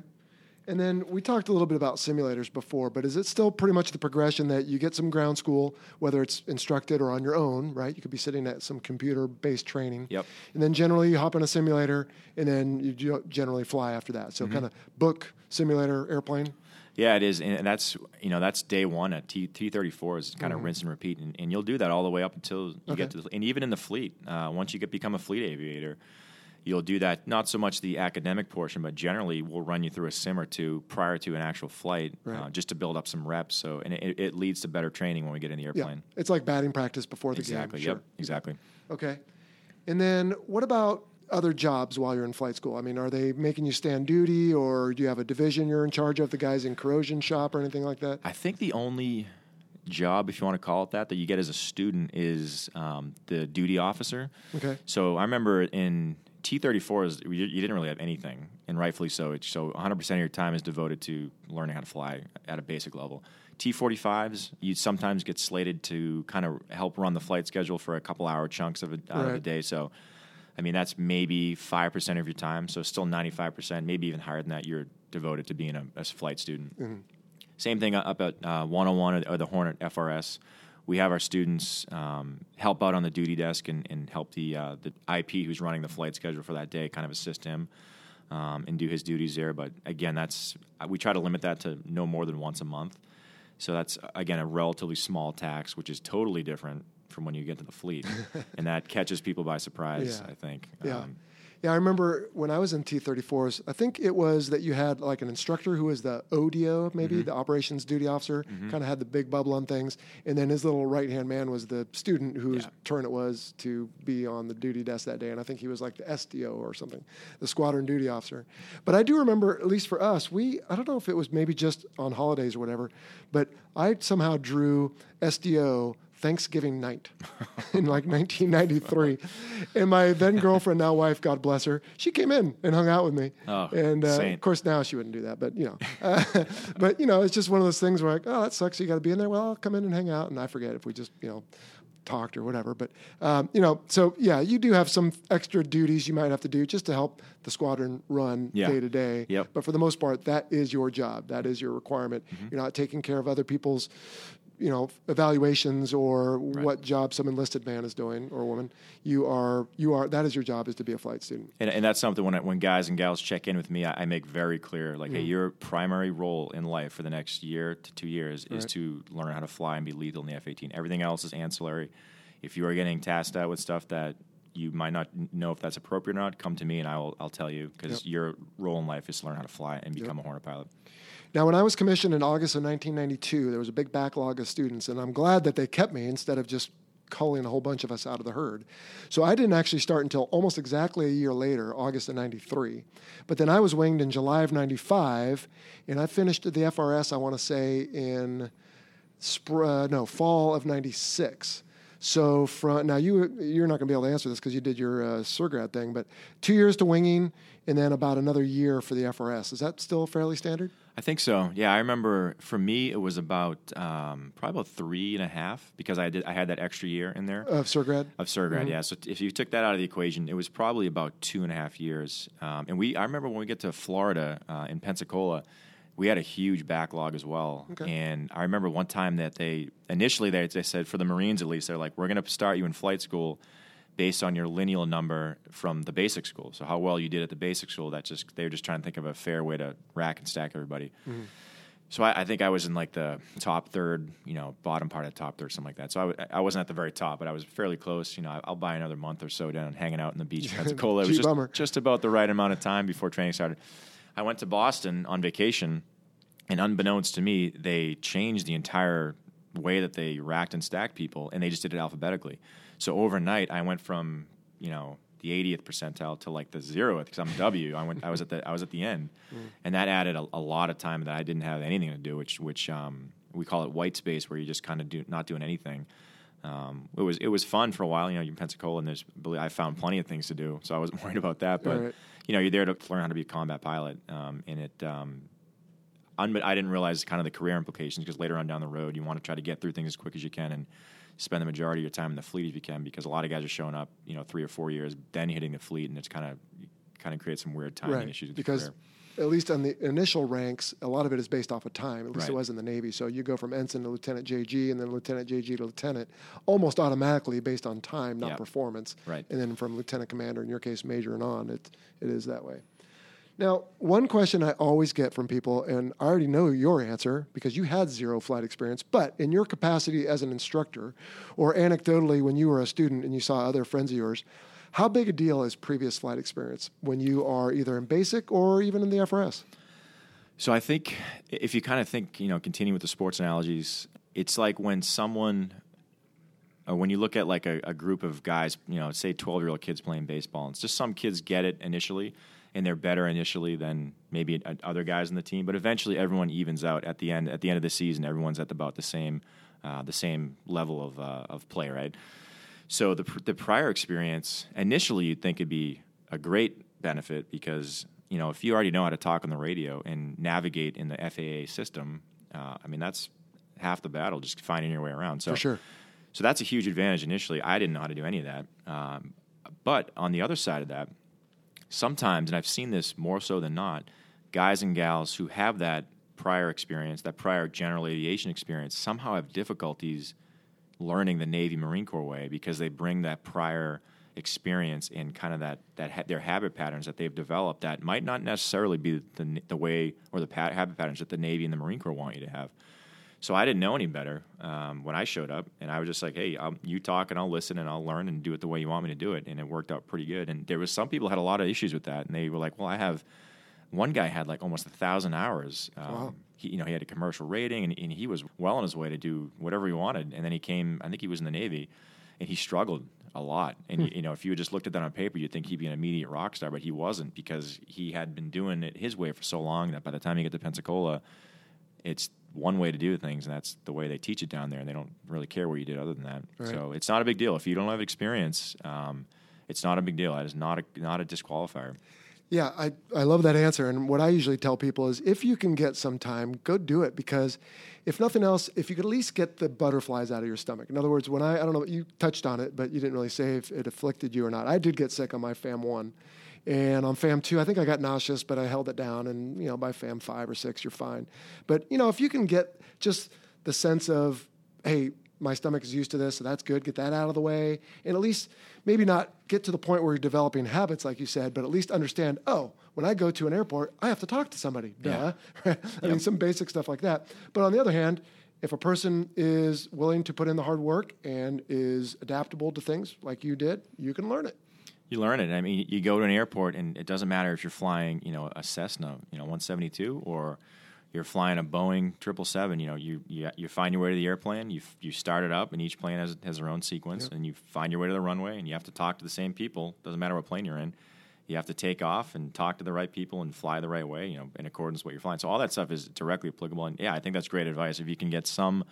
And then we talked a little bit about simulators before, but is it still pretty much the progression that you get some ground school, whether it's instructed or on your own, right? You could be sitting at some computer based training.
Yep.
And then generally you hop in a simulator and then you generally fly after that.
Mm-hmm.
So kind of book, simulator, airplane.
Yeah, it is, and that's you know that's day one at T thirty four is kind of rinse and repeat, and, and you'll do that all the way up until you
Mm-hmm. Okay.
get to, the, and even in the fleet, uh, once you get become a fleet aviator, you'll do that. Not so much the academic portion, but generally we'll run you through a sim or two prior to an actual flight, uh, just to build up some reps. So, and it, it leads to better training when we get in the airplane Yeah.
It's like batting practice before the
Exactly.
game. Sure.
Yep. Exactly.
Okay. And then what about other jobs while you're in flight school? I mean, are they making you stand duty or do you have a division you're in charge of, the guys in corrosion shop or anything like that?
I think the only job, if you want to call it that, that you get as a student is um, the duty officer.
Okay.
So I remember in T34s, you you didn't really have anything, and rightfully so. It's, so 100% of your time is devoted to learning how to fly at a basic level. T45s, you sometimes get slated to kind of help run the flight schedule for a couple hour chunks of a, out of the day. So, I mean, that's maybe 5% of your time. So, still 95%, maybe even higher than that, you're devoted to being a, a flight student. Same thing up at uh, 101 or, or the Hornet FRS. We have our students um, help out on the duty desk and, and help the uh, the IP who's running the flight schedule for that day, kind of assist him um, and do his duties there. But again, that's we try to limit that to no more than once a month. So that's again a relatively small tax, which is totally different from when you get to the fleet, and that catches people by surprise.
Yeah.
I think.
Yeah.
Um,
Yeah, I remember when I was in T34s, I think it was that you had like an instructor who was the ODO, maybe
Mm-hmm.
the operations duty officer, kind of had the big bubble on things. And then his little right hand man was the student whose
Yeah.
turn it was to be on the duty desk that day. And I think he was like the SDO or something, the squadron duty officer. But I do remember, at least for us, we, I don't know if it was maybe just on holidays or whatever, but I somehow drew SDO Thanksgiving night in like 1993. And my then girlfriend, now wife, God bless her, she came in and hung out with me.
Oh,
and uh, of course, now she wouldn't do that, but you know, uh, but you know, it's just one of those things where like, oh, that sucks. You got to be in there. Well, I'll come in and hang out. And I forget if we just, you know, talked or whatever. But um, you know, so yeah, you do have some extra duties you might have to do just to help the squadron run
Yeah.
day to day.
Yep.
But for the most part, that is your job. That is your requirement.
Mm-hmm.
You're not taking care of other people's, you know, evaluations or what job some enlisted man is doing or woman. You are you are that is your job is to be a flight student.
And, and that's something when I, when guys and gals check in with me, I, I make very clear, like,
Mm.
hey, your primary role in life for the next year to two years is to learn how to fly and be lethal in the F-18. Everything else is ancillary. If you are getting tasked out with stuff that you might not know if that's appropriate or not, come to me and I will I'll tell you because your role in life is to learn how to fly and become a Hornet pilot.
Now, when I was commissioned in August of 1992, there was a big backlog of students, and I'm glad that they kept me instead of just culling a whole bunch of us out of the herd. So I didn't actually start until almost exactly a year later, August of 93. But then I was winged in July of 95, and I finished the FRS, I want to say, in spr- uh, no fall of 96. So from now you you're not going to be able to answer this because you did your uh, SERGRAD thing, but two years to winging and then about another year for the FRS. Is that still fairly standard?
I think so. Yeah, I remember for me it was about um, probably about three and a half because I did I had that extra year in there.
Of SERGRAD?
Of SERGRAD, yeah. So t- if you took that out of the equation, it was probably about two and a half years. Um, and we, I remember when we get to Florida uh, in Pensacola, we had a huge backlog as well.
Okay.
And I remember one time that they initially they, they said for the Marines at least they're like we're going to start you in flight school based on your lineal number from the basic school. So how well you did at the basic school. That's just they're just trying to think of a fair way to rack and stack everybody. Mm-hmm. So I, I think I was in like the top third, you know, bottom part of the top third, something like that. So I, w- I wasn't at the very top, but I was fairly close. You know, I- I'll buy another month or so down hanging out in the beach in Pensacola. It was just,
bummer.
just about the right amount of time before training started. I went to Boston on vacation, and unbeknownst to me, they changed the entire way that they racked and stacked people, and they just did it alphabetically. So overnight, I went from you know the 80th percentile to like the zeroth because I'm W. I went I was at the I was at the end, and that added a, a lot of time that I didn't have anything to do, which which um, we call it white space, where you just kind of do not doing anything. Um, it was it was fun for a while. You know, you're in Pensacola, and there's I found plenty of things to do, so I wasn't worried about that. But
Right.
you know, you're there to learn how to be a combat pilot, um, and it. Um, un- I didn't realize kind of the career implications because later on down the road, you want to try to get through things as quick as you can and spend the majority of your time in the fleet if you can, because a lot of guys are showing up, you know, three or four years, then hitting the fleet, and it's kind of kind of creates some weird timing
right.
issues
because
career.
at least on the initial ranks, a lot of it is based off of time. At least it was in the Navy. So you go from ensign to lieutenant JG, and then lieutenant JG to lieutenant, almost automatically based on time, not
Yeah.
performance.
Right.
And then from lieutenant commander, in your case, major and on, it it is that way. Now, one question I always get from people, and I already know your answer because you had zero flight experience, but in your capacity as an instructor, or anecdotally when you were a student and you saw other friends of yours, how big a deal is previous flight experience when you are either in basic or even in the FRS?
So I think if you kind of think, you know, continuing with the sports analogies, it's like when someone, or when you look at like a, a group of guys, you know, say 12 year old kids playing baseball, and it's just some kids get it initially and they're better initially than maybe other guys in the team, but eventually everyone evens out at the end. At the end of the season, everyone's at about the same, uh, the same level of uh, of play, right? So the the prior experience initially you'd think it'd be a great benefit because you know if you already know how to talk on the radio and navigate in the FAA system, uh, I mean that's half the battle just finding your way around. So
For sure.
so that's a huge advantage initially. I didn't know how to do any of that. Um, but on the other side of that, sometimes, and I've seen this more so than not, guys and gals who have that prior experience, that prior general aviation experience, somehow have difficulties learning the Navy Marine Corps way because they bring that prior experience and kind of that that ha- their habit patterns that they've developed that might not necessarily be the the way or the pa- habit patterns that the Navy and the Marine Corps want you to have. So I didn't know any better um, when I showed up, and I was just like, "Hey, um, you talk, and I'll listen, and I'll learn, and do it the way you want me to do it." And it worked out pretty good. And there was some people had a lot of issues with that, and they were like, "Well, I have." One guy had like almost a thousand hours. Um,
Wow.
He, you know, he had a commercial rating, and, and he was well on his way to do whatever he wanted. And then he came. I think he was in the Navy, and he struggled a lot. And you, you know, if you had just looked at that on paper, you'd think he'd be an immediate rock star, but he wasn't because he had been doing it his way for so long that by the time you get to Pensacola, it's one way to do things, and that's the way they teach it down there. And they don't really care what you did other than that.
Right.
So it's not a big deal if you don't have experience. Um, it's not a big deal. That is not a not a disqualifier.
Yeah, I, I love that answer. And what I usually tell people is if you can get some time, go do it because if nothing else, if you could at least get the butterflies out of your stomach. In other words, when I, I don't know, you touched on it, but you didn't really say if it afflicted you or not. I did get sick on my FAM 1. And on FAM 2, I think I got nauseous, but I held it down. And, you know, by FAM 5 or 6, you're fine. But, you know, if you can get just the sense of, hey, my stomach is used to this, so that's good. Get that out of the way, and at least maybe not get to the point where you're developing habits, like you said, but at least understand. Oh, when I go to an airport, I have to talk to somebody. Duh. I mean, some basic stuff like that. But on the other hand, if a person is willing to put in the hard work and is adaptable to things like you did, you can learn it.
You learn it. I mean, you go to an airport, and it doesn't matter if you're flying, you know, a Cessna, you know, 172, or you're flying a Boeing 777. You know, you you, you find your way to the airplane. You you start it up, and each plane has has their own sequence, and you find your way to the runway, and you have to talk to the same people. Doesn't matter what plane you're in. You have to take off and talk to the right people and fly the right way, you know, in accordance with what you're flying. So all that stuff is directly applicable. And yeah, I think that's great advice. If you can get some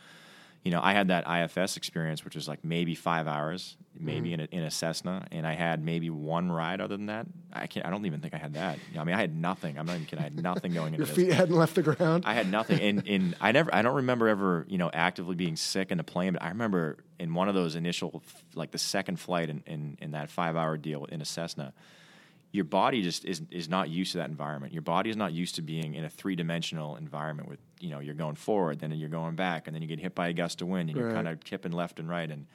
you know, I had that IFS experience, which was like maybe five hours, maybe
Mm-hmm.
in, a, in a Cessna, and I had maybe one ride. Other than that, I can't. I don't even think I had that. You know, I mean, I had nothing. I'm not even kidding. I had nothing going into
Your
this.
feet hadn't left the ground.
I had nothing, and, and I never, I don't remember ever, you know, actively being sick in the plane. But I remember in one of those initial, like the second flight in, in, in that five hour deal in a Cessna, your body just is is not used to that environment. Your body is not used to being in a three dimensional environment with you know you're going forward, then you're going back, and then you get hit by a gust of wind, and you're kind of tipping left and right, and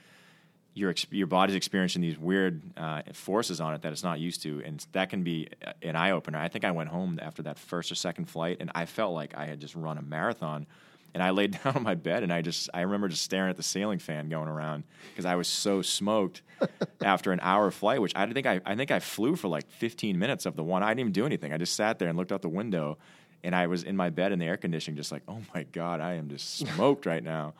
your ex- your body's experiencing these weird uh, forces on it that it's not used to, and that can be an eye opener. I think I went home after that first or second flight, and I felt like I had just run a marathon. And I laid down on my bed, and I just I remember just staring at the ceiling fan going around because I was so smoked after an hour flight. Which I think I I think I flew for like 15 minutes of the one. I didn't even do anything. I just sat there and looked out the window and I was in my bed in the air conditioning, just like, oh my god, I am just smoked right now.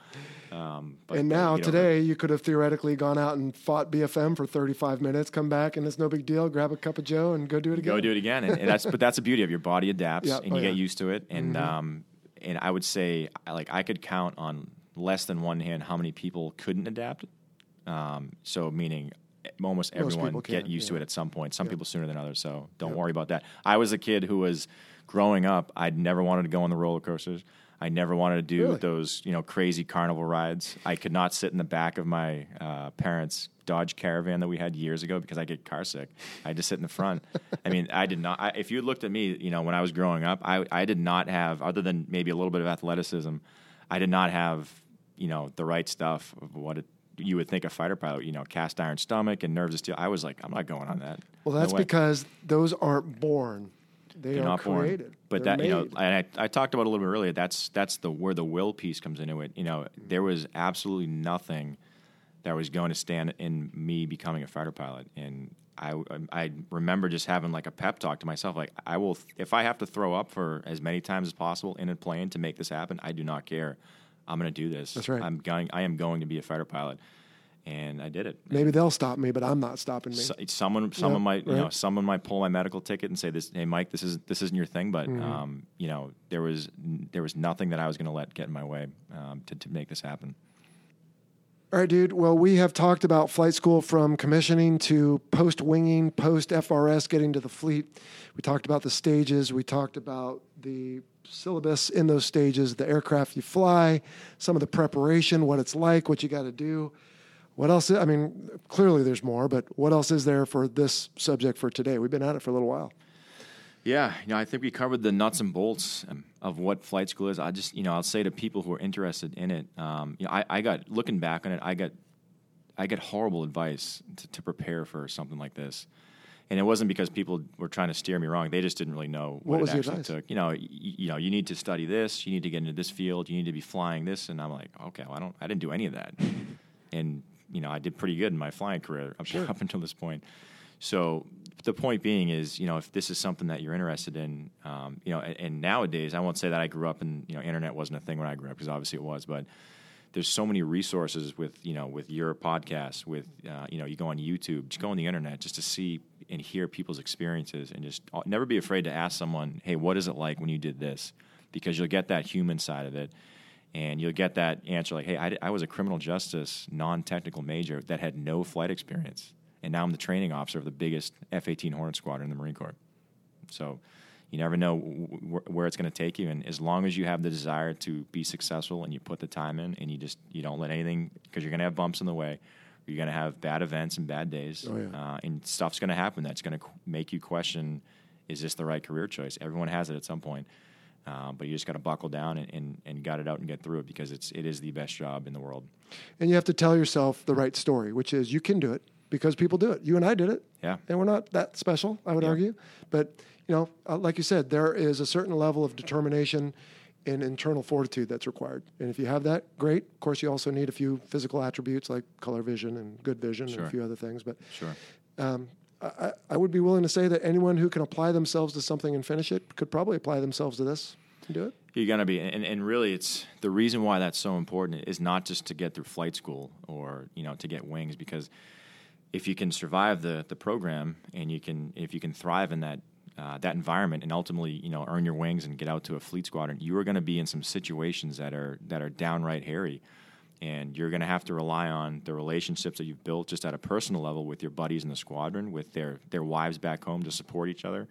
Um, but,
and now
you know,
today, you could have theoretically gone out and fought BFM for 35 minutes, come back, and it's no big deal. Grab a cup of Joe and go do it again.
go do it again, and, and that's but that's the beauty of your body adapts,
Yeah,
and
oh,
you get
yeah. Mm-hmm.
used to it, and um, and I would say I- like I could count on less than one hand how many people couldn't adapt. Um, so meaning almost everyone
people
get
can,
used to it at some point. Some people sooner than others. So don't worry about that. I was a kid who was growing up. I'd never wanted to go on the roller coasters. I never wanted to do
Really?
those you know crazy carnival rides. I could not sit in the back of my uh, parents' Dodge Caravan that we had years ago because I get car sick. I had to sit in the front. I mean, I did not. I, if you looked at me, you know, when I was growing up, I I did not have other than maybe a little bit of athleticism. I did not have you know the right stuff of what it, you would think a fighter pilot. You know, cast iron stomach and nerves of steel. I was like, I'm not going on that.
Well, that's
way.
because those aren't born; they
They're
are
not
created.
born. But
They're
that you know, and I, I talked about it a little bit earlier. That's that's the where the will piece comes into it. You know, there was absolutely nothing that was going to stand in me becoming a fighter pilot, and I um, I remember just having like a pep talk to myself, like I will if I have to throw up for as many times as possible in a plane to make this happen. I do not care. I'm going to do this.
That's right.
I'm going. I am going to be a fighter pilot, and I did it.
Maybe they'll stop me, but I'm not stopping me.
So, someone someone
Yeah,
might you know someone might pull my medical ticket and say this hey Mike this is this isn't your thing but
Mm-hmm.
um, you know there was there was nothing that I was going to let get in my way um, to to make this happen.
All right, dude. Well, we have talked about flight school from commissioning to post winging, post FRS, getting to the fleet. We talked about the stages. We talked about the syllabus in those stages, the aircraft you fly, some of the preparation, what it's like, what you got to do. What else? I mean, clearly there's more, but what else is there for this subject for today? We've been at it for a little while.
Yeah, you know, I think we covered the nuts and bolts um, of what flight school is. I just, you know, I'll say to people who are interested in it, um, you know, I, I got looking back on it, I got, I get horrible advice to, to prepare for something like this, and it wasn't because people were trying to steer me wrong. They just didn't really know what,
What was
it actually took. You know, y- you know, you need to study this, you need to get into this field, you need to be flying this, and I'm like, okay, well, I don't, I didn't do any of that, and you know, I did pretty good in my flying career up, up until this point. So the point being is, you know, if this is something that you're interested in, um, you know, and, and nowadays, I won't say that I grew up and you know, internet wasn't a thing when I grew up because obviously it was, but there's so many resources with you know with your podcast, with uh, you know, you go on YouTube, just go on the internet just to see and hear people's experiences, and just uh, never be afraid to ask someone, hey, what is it like when you did this? Because you'll get that human side of it. And you'll get that answer like, "Hey, I, I was a criminal justice non-technical major that had no flight experience, and now I'm the training officer of the biggest F-18 Hornet squadron in the Marine Corps." So you never know wh- where it's going to take you, and as long as you have the desire to be successful and you put the time in, and you just you don't let anything because you're going to have bumps in the way, you're going to have bad events and bad days,
Oh, yeah.
uh, and stuff's going to happen that's going to qu- make you question: Is this the right career choice? Everyone has it at some point. Uh, but you just got to buckle down and, and, and gut it out and get through it because it's it is the best job in the world.
And you have to tell yourself the right story, which is you can do it because people do it. You and I did it.
Yeah.
And we're not that special, I would
Yeah.
argue. But, you know, uh, like you said, there is a certain level of determination and internal fortitude that's required. And if you have that, great. Of course, you also need a few physical attributes like color vision and good vision and a few other things. But
Sure.
um, I, I- would be willing to say that anyone who can apply themselves to something and finish it could probably apply themselves to this and do it.
You're gonna be, and, and really, it's the reason why that's so important is not just to get through flight school or you know to get wings, because if you can survive the the program and you can if you can thrive in that uh, that environment and ultimately you know earn your wings and get out to a fleet squadron, you are going to be in some situations that are that are downright hairy, and you're going to have to rely on the relationships that you've built just at a personal level with your buddies in the squadron, with their their wives back home to support each other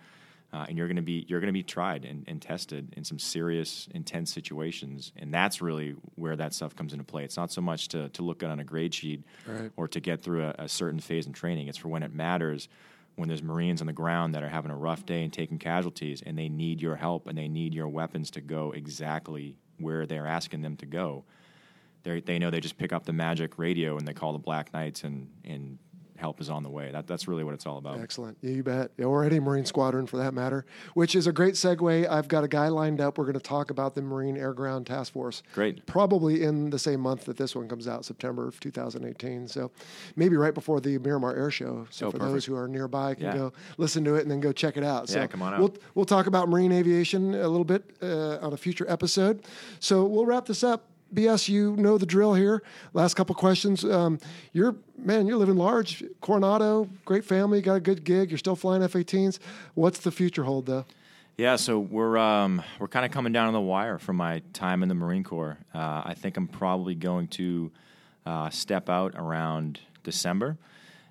uh, and you're going to be you're going to be tried and, and tested in some serious, intense situations, and that's really where that stuff comes into play. It's not so much to to look good on a grade sheet
Right.
or to get through a, a certain phase in training. It's for when it matters. When there's Marines on the ground that are having a rough day and taking casualties, and they need your help and they need your weapons to go exactly where they're asking them to go. They they know they just pick up the magic radio and they call the Black Knights and and help is on the way. That that's really what it's all about.
Excellent. Yeah, you bet. Or any Marine Squadron for that matter, which is a great segue. I've got a guy lined up. We're going to talk about the Marine Air Ground Task Force.
Great.
Probably in the same month that this one comes out, September of 2018. So maybe right before the Miramar Air Show. So
Oh,
for
perfect.
those who are nearby can
Yeah.
go listen to it and then go check it out. So
Yeah, come on out.
We'll, we'll talk about marine aviation a little bit uh, on a future episode. So we'll wrap this up. BS, you know the drill here. Last couple questions. Um, you're man, you're living large. Coronado, great family, got a good gig. You're still flying F-18s. What's the future hold though?
Yeah, so we're um, we're kind of coming down on the wire from my time in the Marine Corps. Uh, I think I'm probably going to uh, step out around December,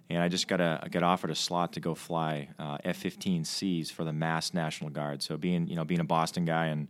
and I just got a got offered a slot to go fly uh, F-15Cs for the Mass National Guard. So being you know being a Boston guy and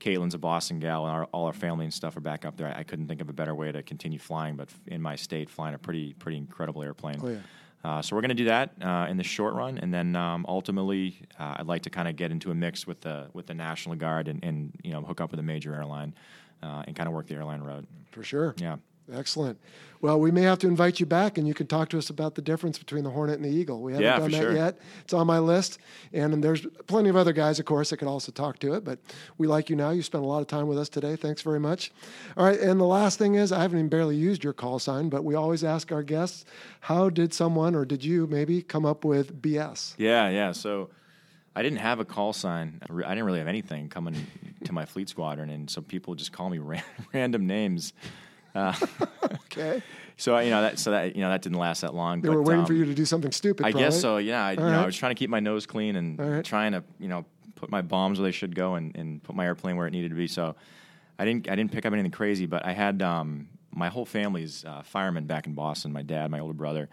Caitlin's a Boston gal, and our, all our family and stuff are back up there. I, I couldn't think of a better way to continue flying, but in my state, flying a pretty pretty incredible airplane.
Oh, yeah.
Uh, so we're going to do that uh, in the short run, and then um, ultimately, uh, I'd like to kind of get into a mix with the with the National Guard and, and you know hook up with a major airline uh, and kind of work the airline route.
For sure.
Yeah.
Excellent. Well, we may have to invite you back, and you can talk to us about the difference between the Hornet and the Eagle. We haven't
Yeah,
done that
sure.
yet. It's on my list, and there's plenty of other guys, of course, that could also talk to it. But we like you now. You spent a lot of time with us today. Thanks very much. All right, and the last thing is, I haven't even barely used your call sign, but we always ask our guests, how did someone, or did you maybe, come up with BS?
Yeah, yeah. So I didn't have a call sign. I I didn't really have anything coming to my fleet squadron, and so people just call me ran- random names.
Okay,
So you know that so that you know that didn't last that long.
they
but,
were waiting
um,
for you to do something stupid.
I
probably.
guess so. Yeah, I, you know. I was trying to keep my nose clean and
right.
trying to you know put my bombs where they should go and, and put my airplane where it needed to be. So I didn't I didn't pick up anything crazy, but I had um, my whole family's uh, firemen back in Boston. My dad, my older brother,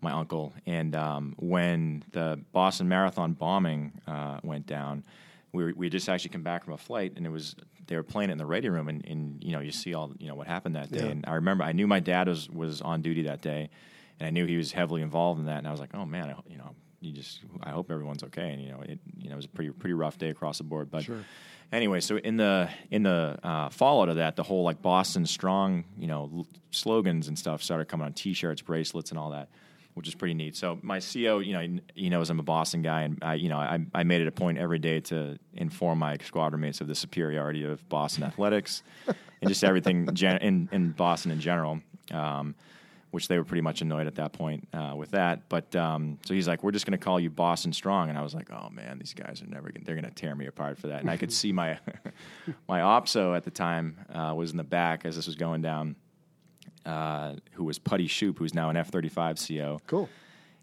my uncle, and um, when the Boston Marathon bombing uh, went down. We, were, we had just actually come back from a flight, and it was they were playing it in the radio room, and, and you know you see all you know what happened that day.
Yeah.
And I remember I knew my dad was was on duty that day, and I knew he was heavily involved in that. And I was like, oh man, I, you know, you just I hope everyone's okay. And you know, it you know it was a pretty pretty rough day across the board. But
Sure.
anyway, so in the in the uh, fallout of that, the whole like Boston strong, you know, l- slogans and stuff started coming on T-shirts, bracelets, and all that. Which is pretty neat. So my CO, you know, he- knows I'm a Boston guy, and I, you know, I, I made it a point every day to inform my squadron mates of the superiority of Boston athletics and just everything gen- in, in Boston in general. Um, which they were pretty much annoyed at that point uh, with that. But um, so he's like, "We're just going to call you Boston Strong," and I was like, "Oh man, these guys are never gonna, they're going to tear me apart for that." And I could see my my opso at the time uh, was in the back as this was going down, uh, who was Putty Shoop, who's now an F thirty five CO.
Cool.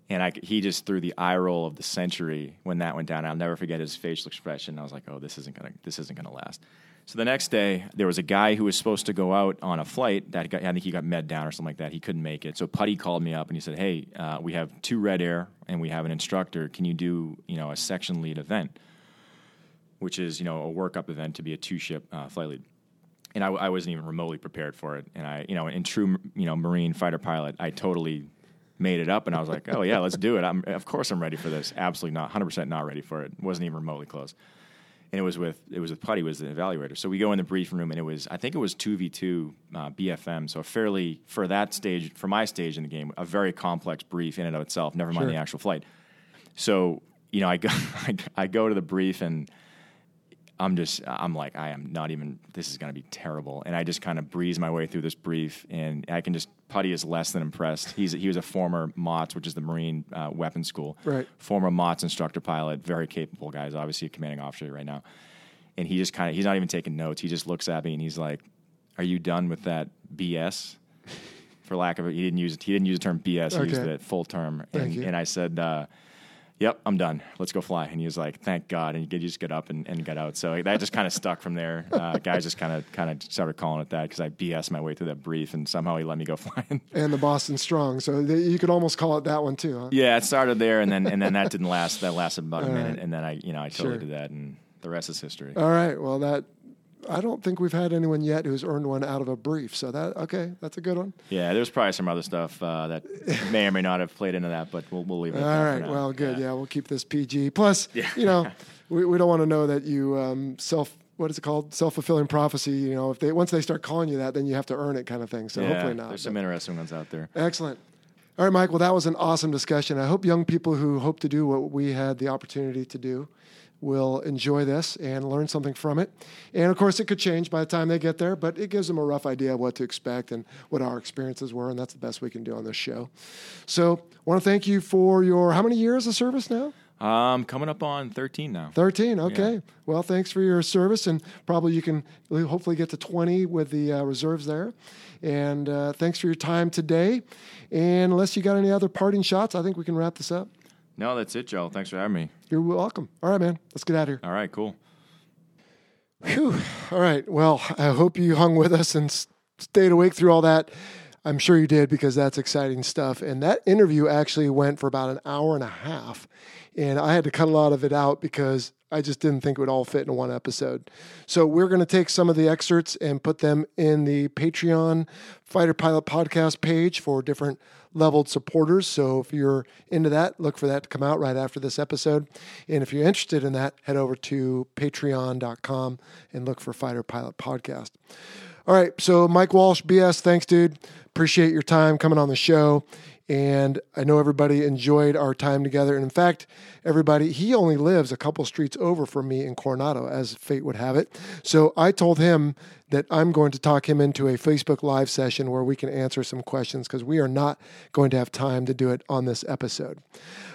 And I, he just threw the eye roll of the century when that went down. I'll never forget his facial expression. I was like, "Oh, this isn't gonna, this isn't gonna last." So the next day, there was a guy who was supposed to go out on a flight that got, I think he got med down or something like that. He couldn't make it. So Putty called me up and he said, "Hey, uh, we have two Red Air and we have an instructor. Can you do, you know, a section lead event, which is, you know, a workup event to be a two ship uh, flight lead?" And I, I wasn't even remotely prepared for it. And I, you know, in true, you know, Marine fighter pilot, I totally made it up, and I was like, oh yeah, let's do it. I'm, of course, I'm ready for this. Absolutely not, 100 percent not ready for it. wasn't even remotely close. And it was with it was with Putty was the evaluator. So we go in the briefing room, and it was I think it was two v two uh, BFM. So fairly for that stage, for my stage in the game, a very complex brief in and of itself. Never mind
Sure.
the actual flight. So you know, I go I, I go to the brief and I'm just I'm like I am not even this is going to be terrible and I just kind of breeze my way through this brief and I can just Putty is less than impressed. He's he was a former MAWTS, which is the Marine uh, Weapons School,
Right.
Former MAWTS instructor pilot, very capable guy. He's obviously a commanding officer right now, and he just kind of he's not even taking notes. He just looks at me and he's like, "Are you done with that BS?" For lack of it, he didn't use he didn't use the term BS. He used
Okay.
the full term,
Thank
and,
you.
and I said. Uh, Yep, I'm done. Let's go fly. And he was like, "Thank God!" And he just get up and, and got out. So that just kind of stuck from there. Uh, guys just kind of kind of started calling it that because I BS my way through that brief, and somehow he let me go flying.
And the Boston Strong. So th- you could almost call it that one too, huh?
yeah, it started there, and then and then that didn't last. That lasted about a minute, and then I you know I totally
Sure.
did that, and the rest is history.
All right. Well, that I don't think we've had anyone yet who's earned one out of a brief. So that okay, that's a good one.
yeah, there's probably some other stuff uh, that may or may not have played into that, but we'll we'll leave it.
All right. Well, good. Yeah. we'll keep this PG. Plus, yeah. you know, we, we don't want to know that you um, self. What is it called? Self fulfilling prophecy. You know, if they once they start calling you that, then you have to earn it, kind of thing. So
Yeah,
hopefully not.
There's some interesting ones out there.
Excellent. All right, Mike. Well, that was an awesome discussion. I hope young people who hope to do what we had the opportunity to do will enjoy this and learn something from it. And of course, it could change by the time they get there, but it gives them a rough idea of what to expect and what our experiences were, and that's the best we can do on this show. So, I want to thank you for your how many years of service now?
Um, coming up on 13 now.
13, okay.
Yeah.
Well, thanks for your service, and probably you can hopefully get to 20 with the uh, reserves there. And uh, thanks for your time today. And unless you got any other parting shots, I think we can wrap this up.
No, that's it, Joe. Thanks for having me.
You're welcome. All right, man. Let's get out of here.
All right, cool.
Whew. All right. Well, I hope you hung with us and stayed awake through all that. I'm sure you did because that's exciting stuff. And that interview actually went for about an hour and a half. And I had to cut a lot of it out because I just didn't think it would all fit in one episode. So we're going to take some of the excerpts and put them in the Patreon Fighter Pilot podcast page for different leveled supporters. So if you're into that, look for that to come out right after this episode. And if you're interested in that, head over to patreon.com and look for Fighter Pilot Podcast. All right. So Mike Walsh, BS, thanks, dude. Appreciate your time coming on the show. And I know everybody enjoyed our time together. And in fact, everybody, he only lives a couple streets over from me in Coronado, as fate would have it. So I told him that I'm going to talk him into a Facebook Live session where we can answer some questions because we are not going to have time to do it on this episode.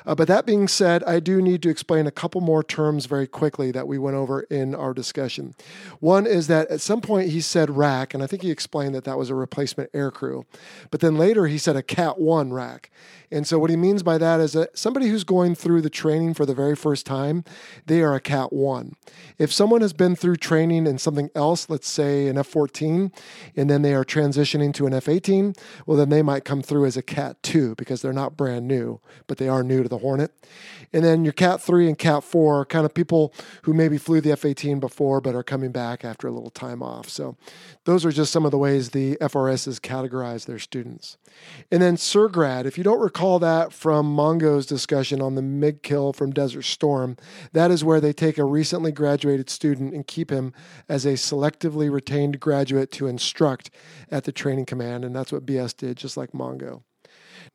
Uh, but that being said, I do need to explain a couple more terms very quickly that we went over in our discussion. One is that at some point he said RAC, and I think he explained that that was a replacement aircrew. But then later he said a Cat 1 RAC. And so what he means by that is that somebody who's going through the training for the very first time, they are a Cat 1. If someone has been through training in something else, let's say an F 14, and then they are transitioning to an F 18, well, then they might come through as a Cat 2 because they're not brand new, but they are new to the Hornet. And then your Cat 3 and Cat 4 are kind of people who maybe flew the F 18 before but are coming back after a little time off. So those are just some of the ways the FRSs categorize their students. And then SERGRAD, if you don't recall that from Mongo's discussion on the MiG kill from Desert Storm, that is where they take a recently graduated student and keep him as a selectively retained graduate to instruct at the training command. And that's what BS did, just like Mongo.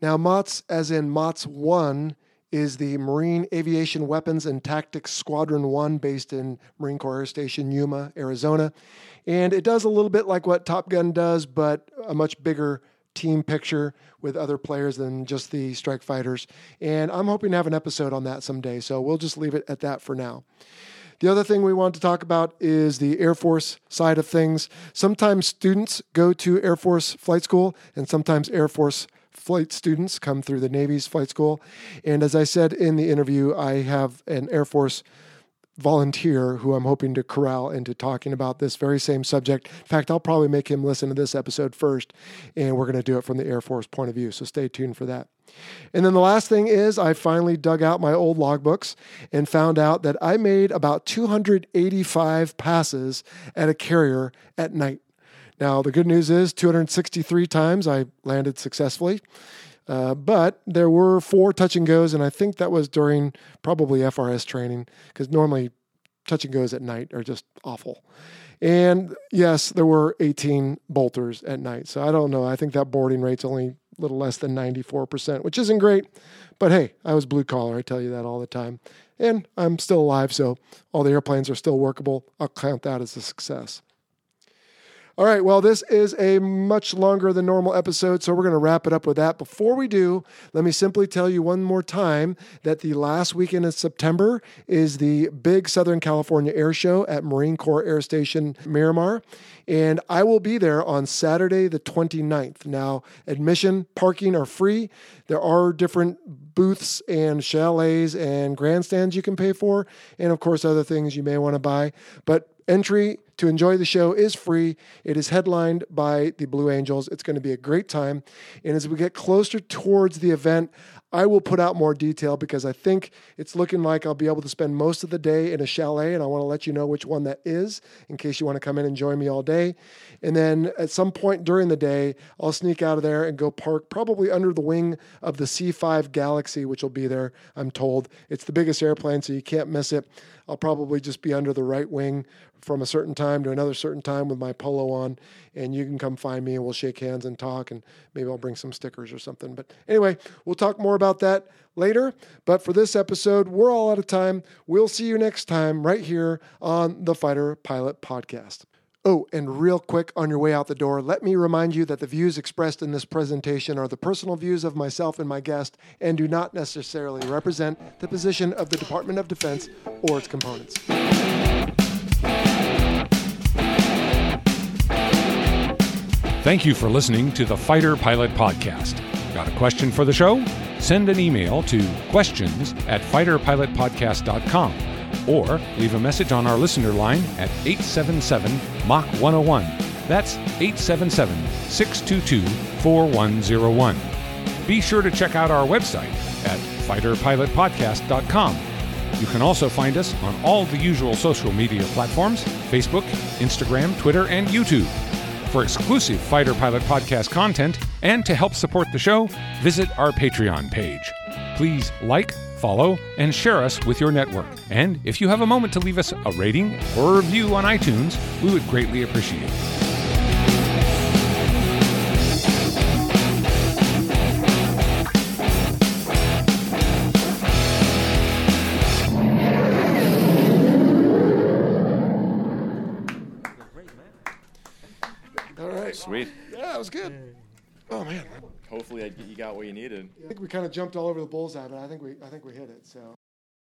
Now, MOTS, as in MOTS 1, is the Marine Aviation Weapons and Tactics Squadron 1 based in Marine Corps Air Station Yuma, Arizona. And it does a little bit like what Top Gun does, but a much bigger team picture with other players than just the strike fighters. And I'm hoping to have an episode on that someday. So we'll just leave it at that for now. The other thing we want to talk about is the Air Force side of things. Sometimes students go to Air Force flight school, and sometimes Air Force flight students come through the Navy's flight school. And as I said in the interview, I have an Air Force volunteer who I'm hoping to corral into talking about this very same subject. In fact, I'll probably make him listen to this episode first, and we're going to do it from the Air Force point of view. So stay tuned for that. And then the last thing is, I finally dug out my old logbooks and found out that I made about 285 passes at a carrier at night. Now, the good news is 263 times I landed successfully. Uh, but there were four touch and goes, and I think that was during probably FRS training because normally touch and goes at night are just awful. And yes, there were 18 bolters at night. So I don't know. I think that boarding rate's only a little less than 94%, which isn't great. But hey, I was blue collar. I tell you that all the time. And I'm still alive. So all the airplanes are still workable. I'll count that as a success. All right, well, this is a much longer than normal episode, so we're going to wrap it up with that. Before we do, let me simply tell you one more time that the last weekend in September is the big Southern California Air Show at Marine Corps Air Station Miramar, and I will be there on Saturday, the 29th. Now, admission, parking are free. There are different booths and chalets and grandstands you can pay for, and of course, other things you may want to buy. But entry to enjoy the show is free. It is headlined by the Blue Angels. It's going to be a great time. And as we get closer towards the event, I will put out more detail because I think it's looking like I'll be able to spend most of the day in a chalet, and I want to let you know which one that is in case you want to come in and join me all day. And then at some point during the day, I'll sneak out of there and go park probably under the wing of the C5 Galaxy, which will be there, I'm told. It's the biggest airplane, so you can't miss it. I'll probably just be under the right wing from a certain time to another certain time with my polo on, and you can come find me and we'll shake hands and talk, and maybe I'll bring some stickers or something. But anyway, we'll talk more about that later. But for this episode, we're all out of time. We'll see you next time right here on the Fighter Pilot Podcast. Oh, and real quick on your way out the door, let me remind you that the views expressed in this presentation are the personal views of myself and my guest and do not necessarily represent the position of the Department of Defense or its components.
Thank you for listening to the Fighter Pilot Podcast. Got a question for the show? Send an email to questions at fighterpilotpodcast.com or leave a message on our listener line at 877 Mach 101. That's 877 622 4101. Be sure to check out our website at fighterpilotpodcast.com. You can also find us on all the usual social media platforms Facebook, Instagram, Twitter, and YouTube. For exclusive Fighter Pilot Podcast content and to help support the show, visit our Patreon page. Please like, follow, and share us with your network. And if you have a moment to leave us a rating or a review on iTunes, we would greatly appreciate it.
All right.
Sweet.
Yeah, that was good. Oh man,
Hopefully, you got what you needed.
I think we kind of jumped all over the bullseye, but I think we I think we hit it. So.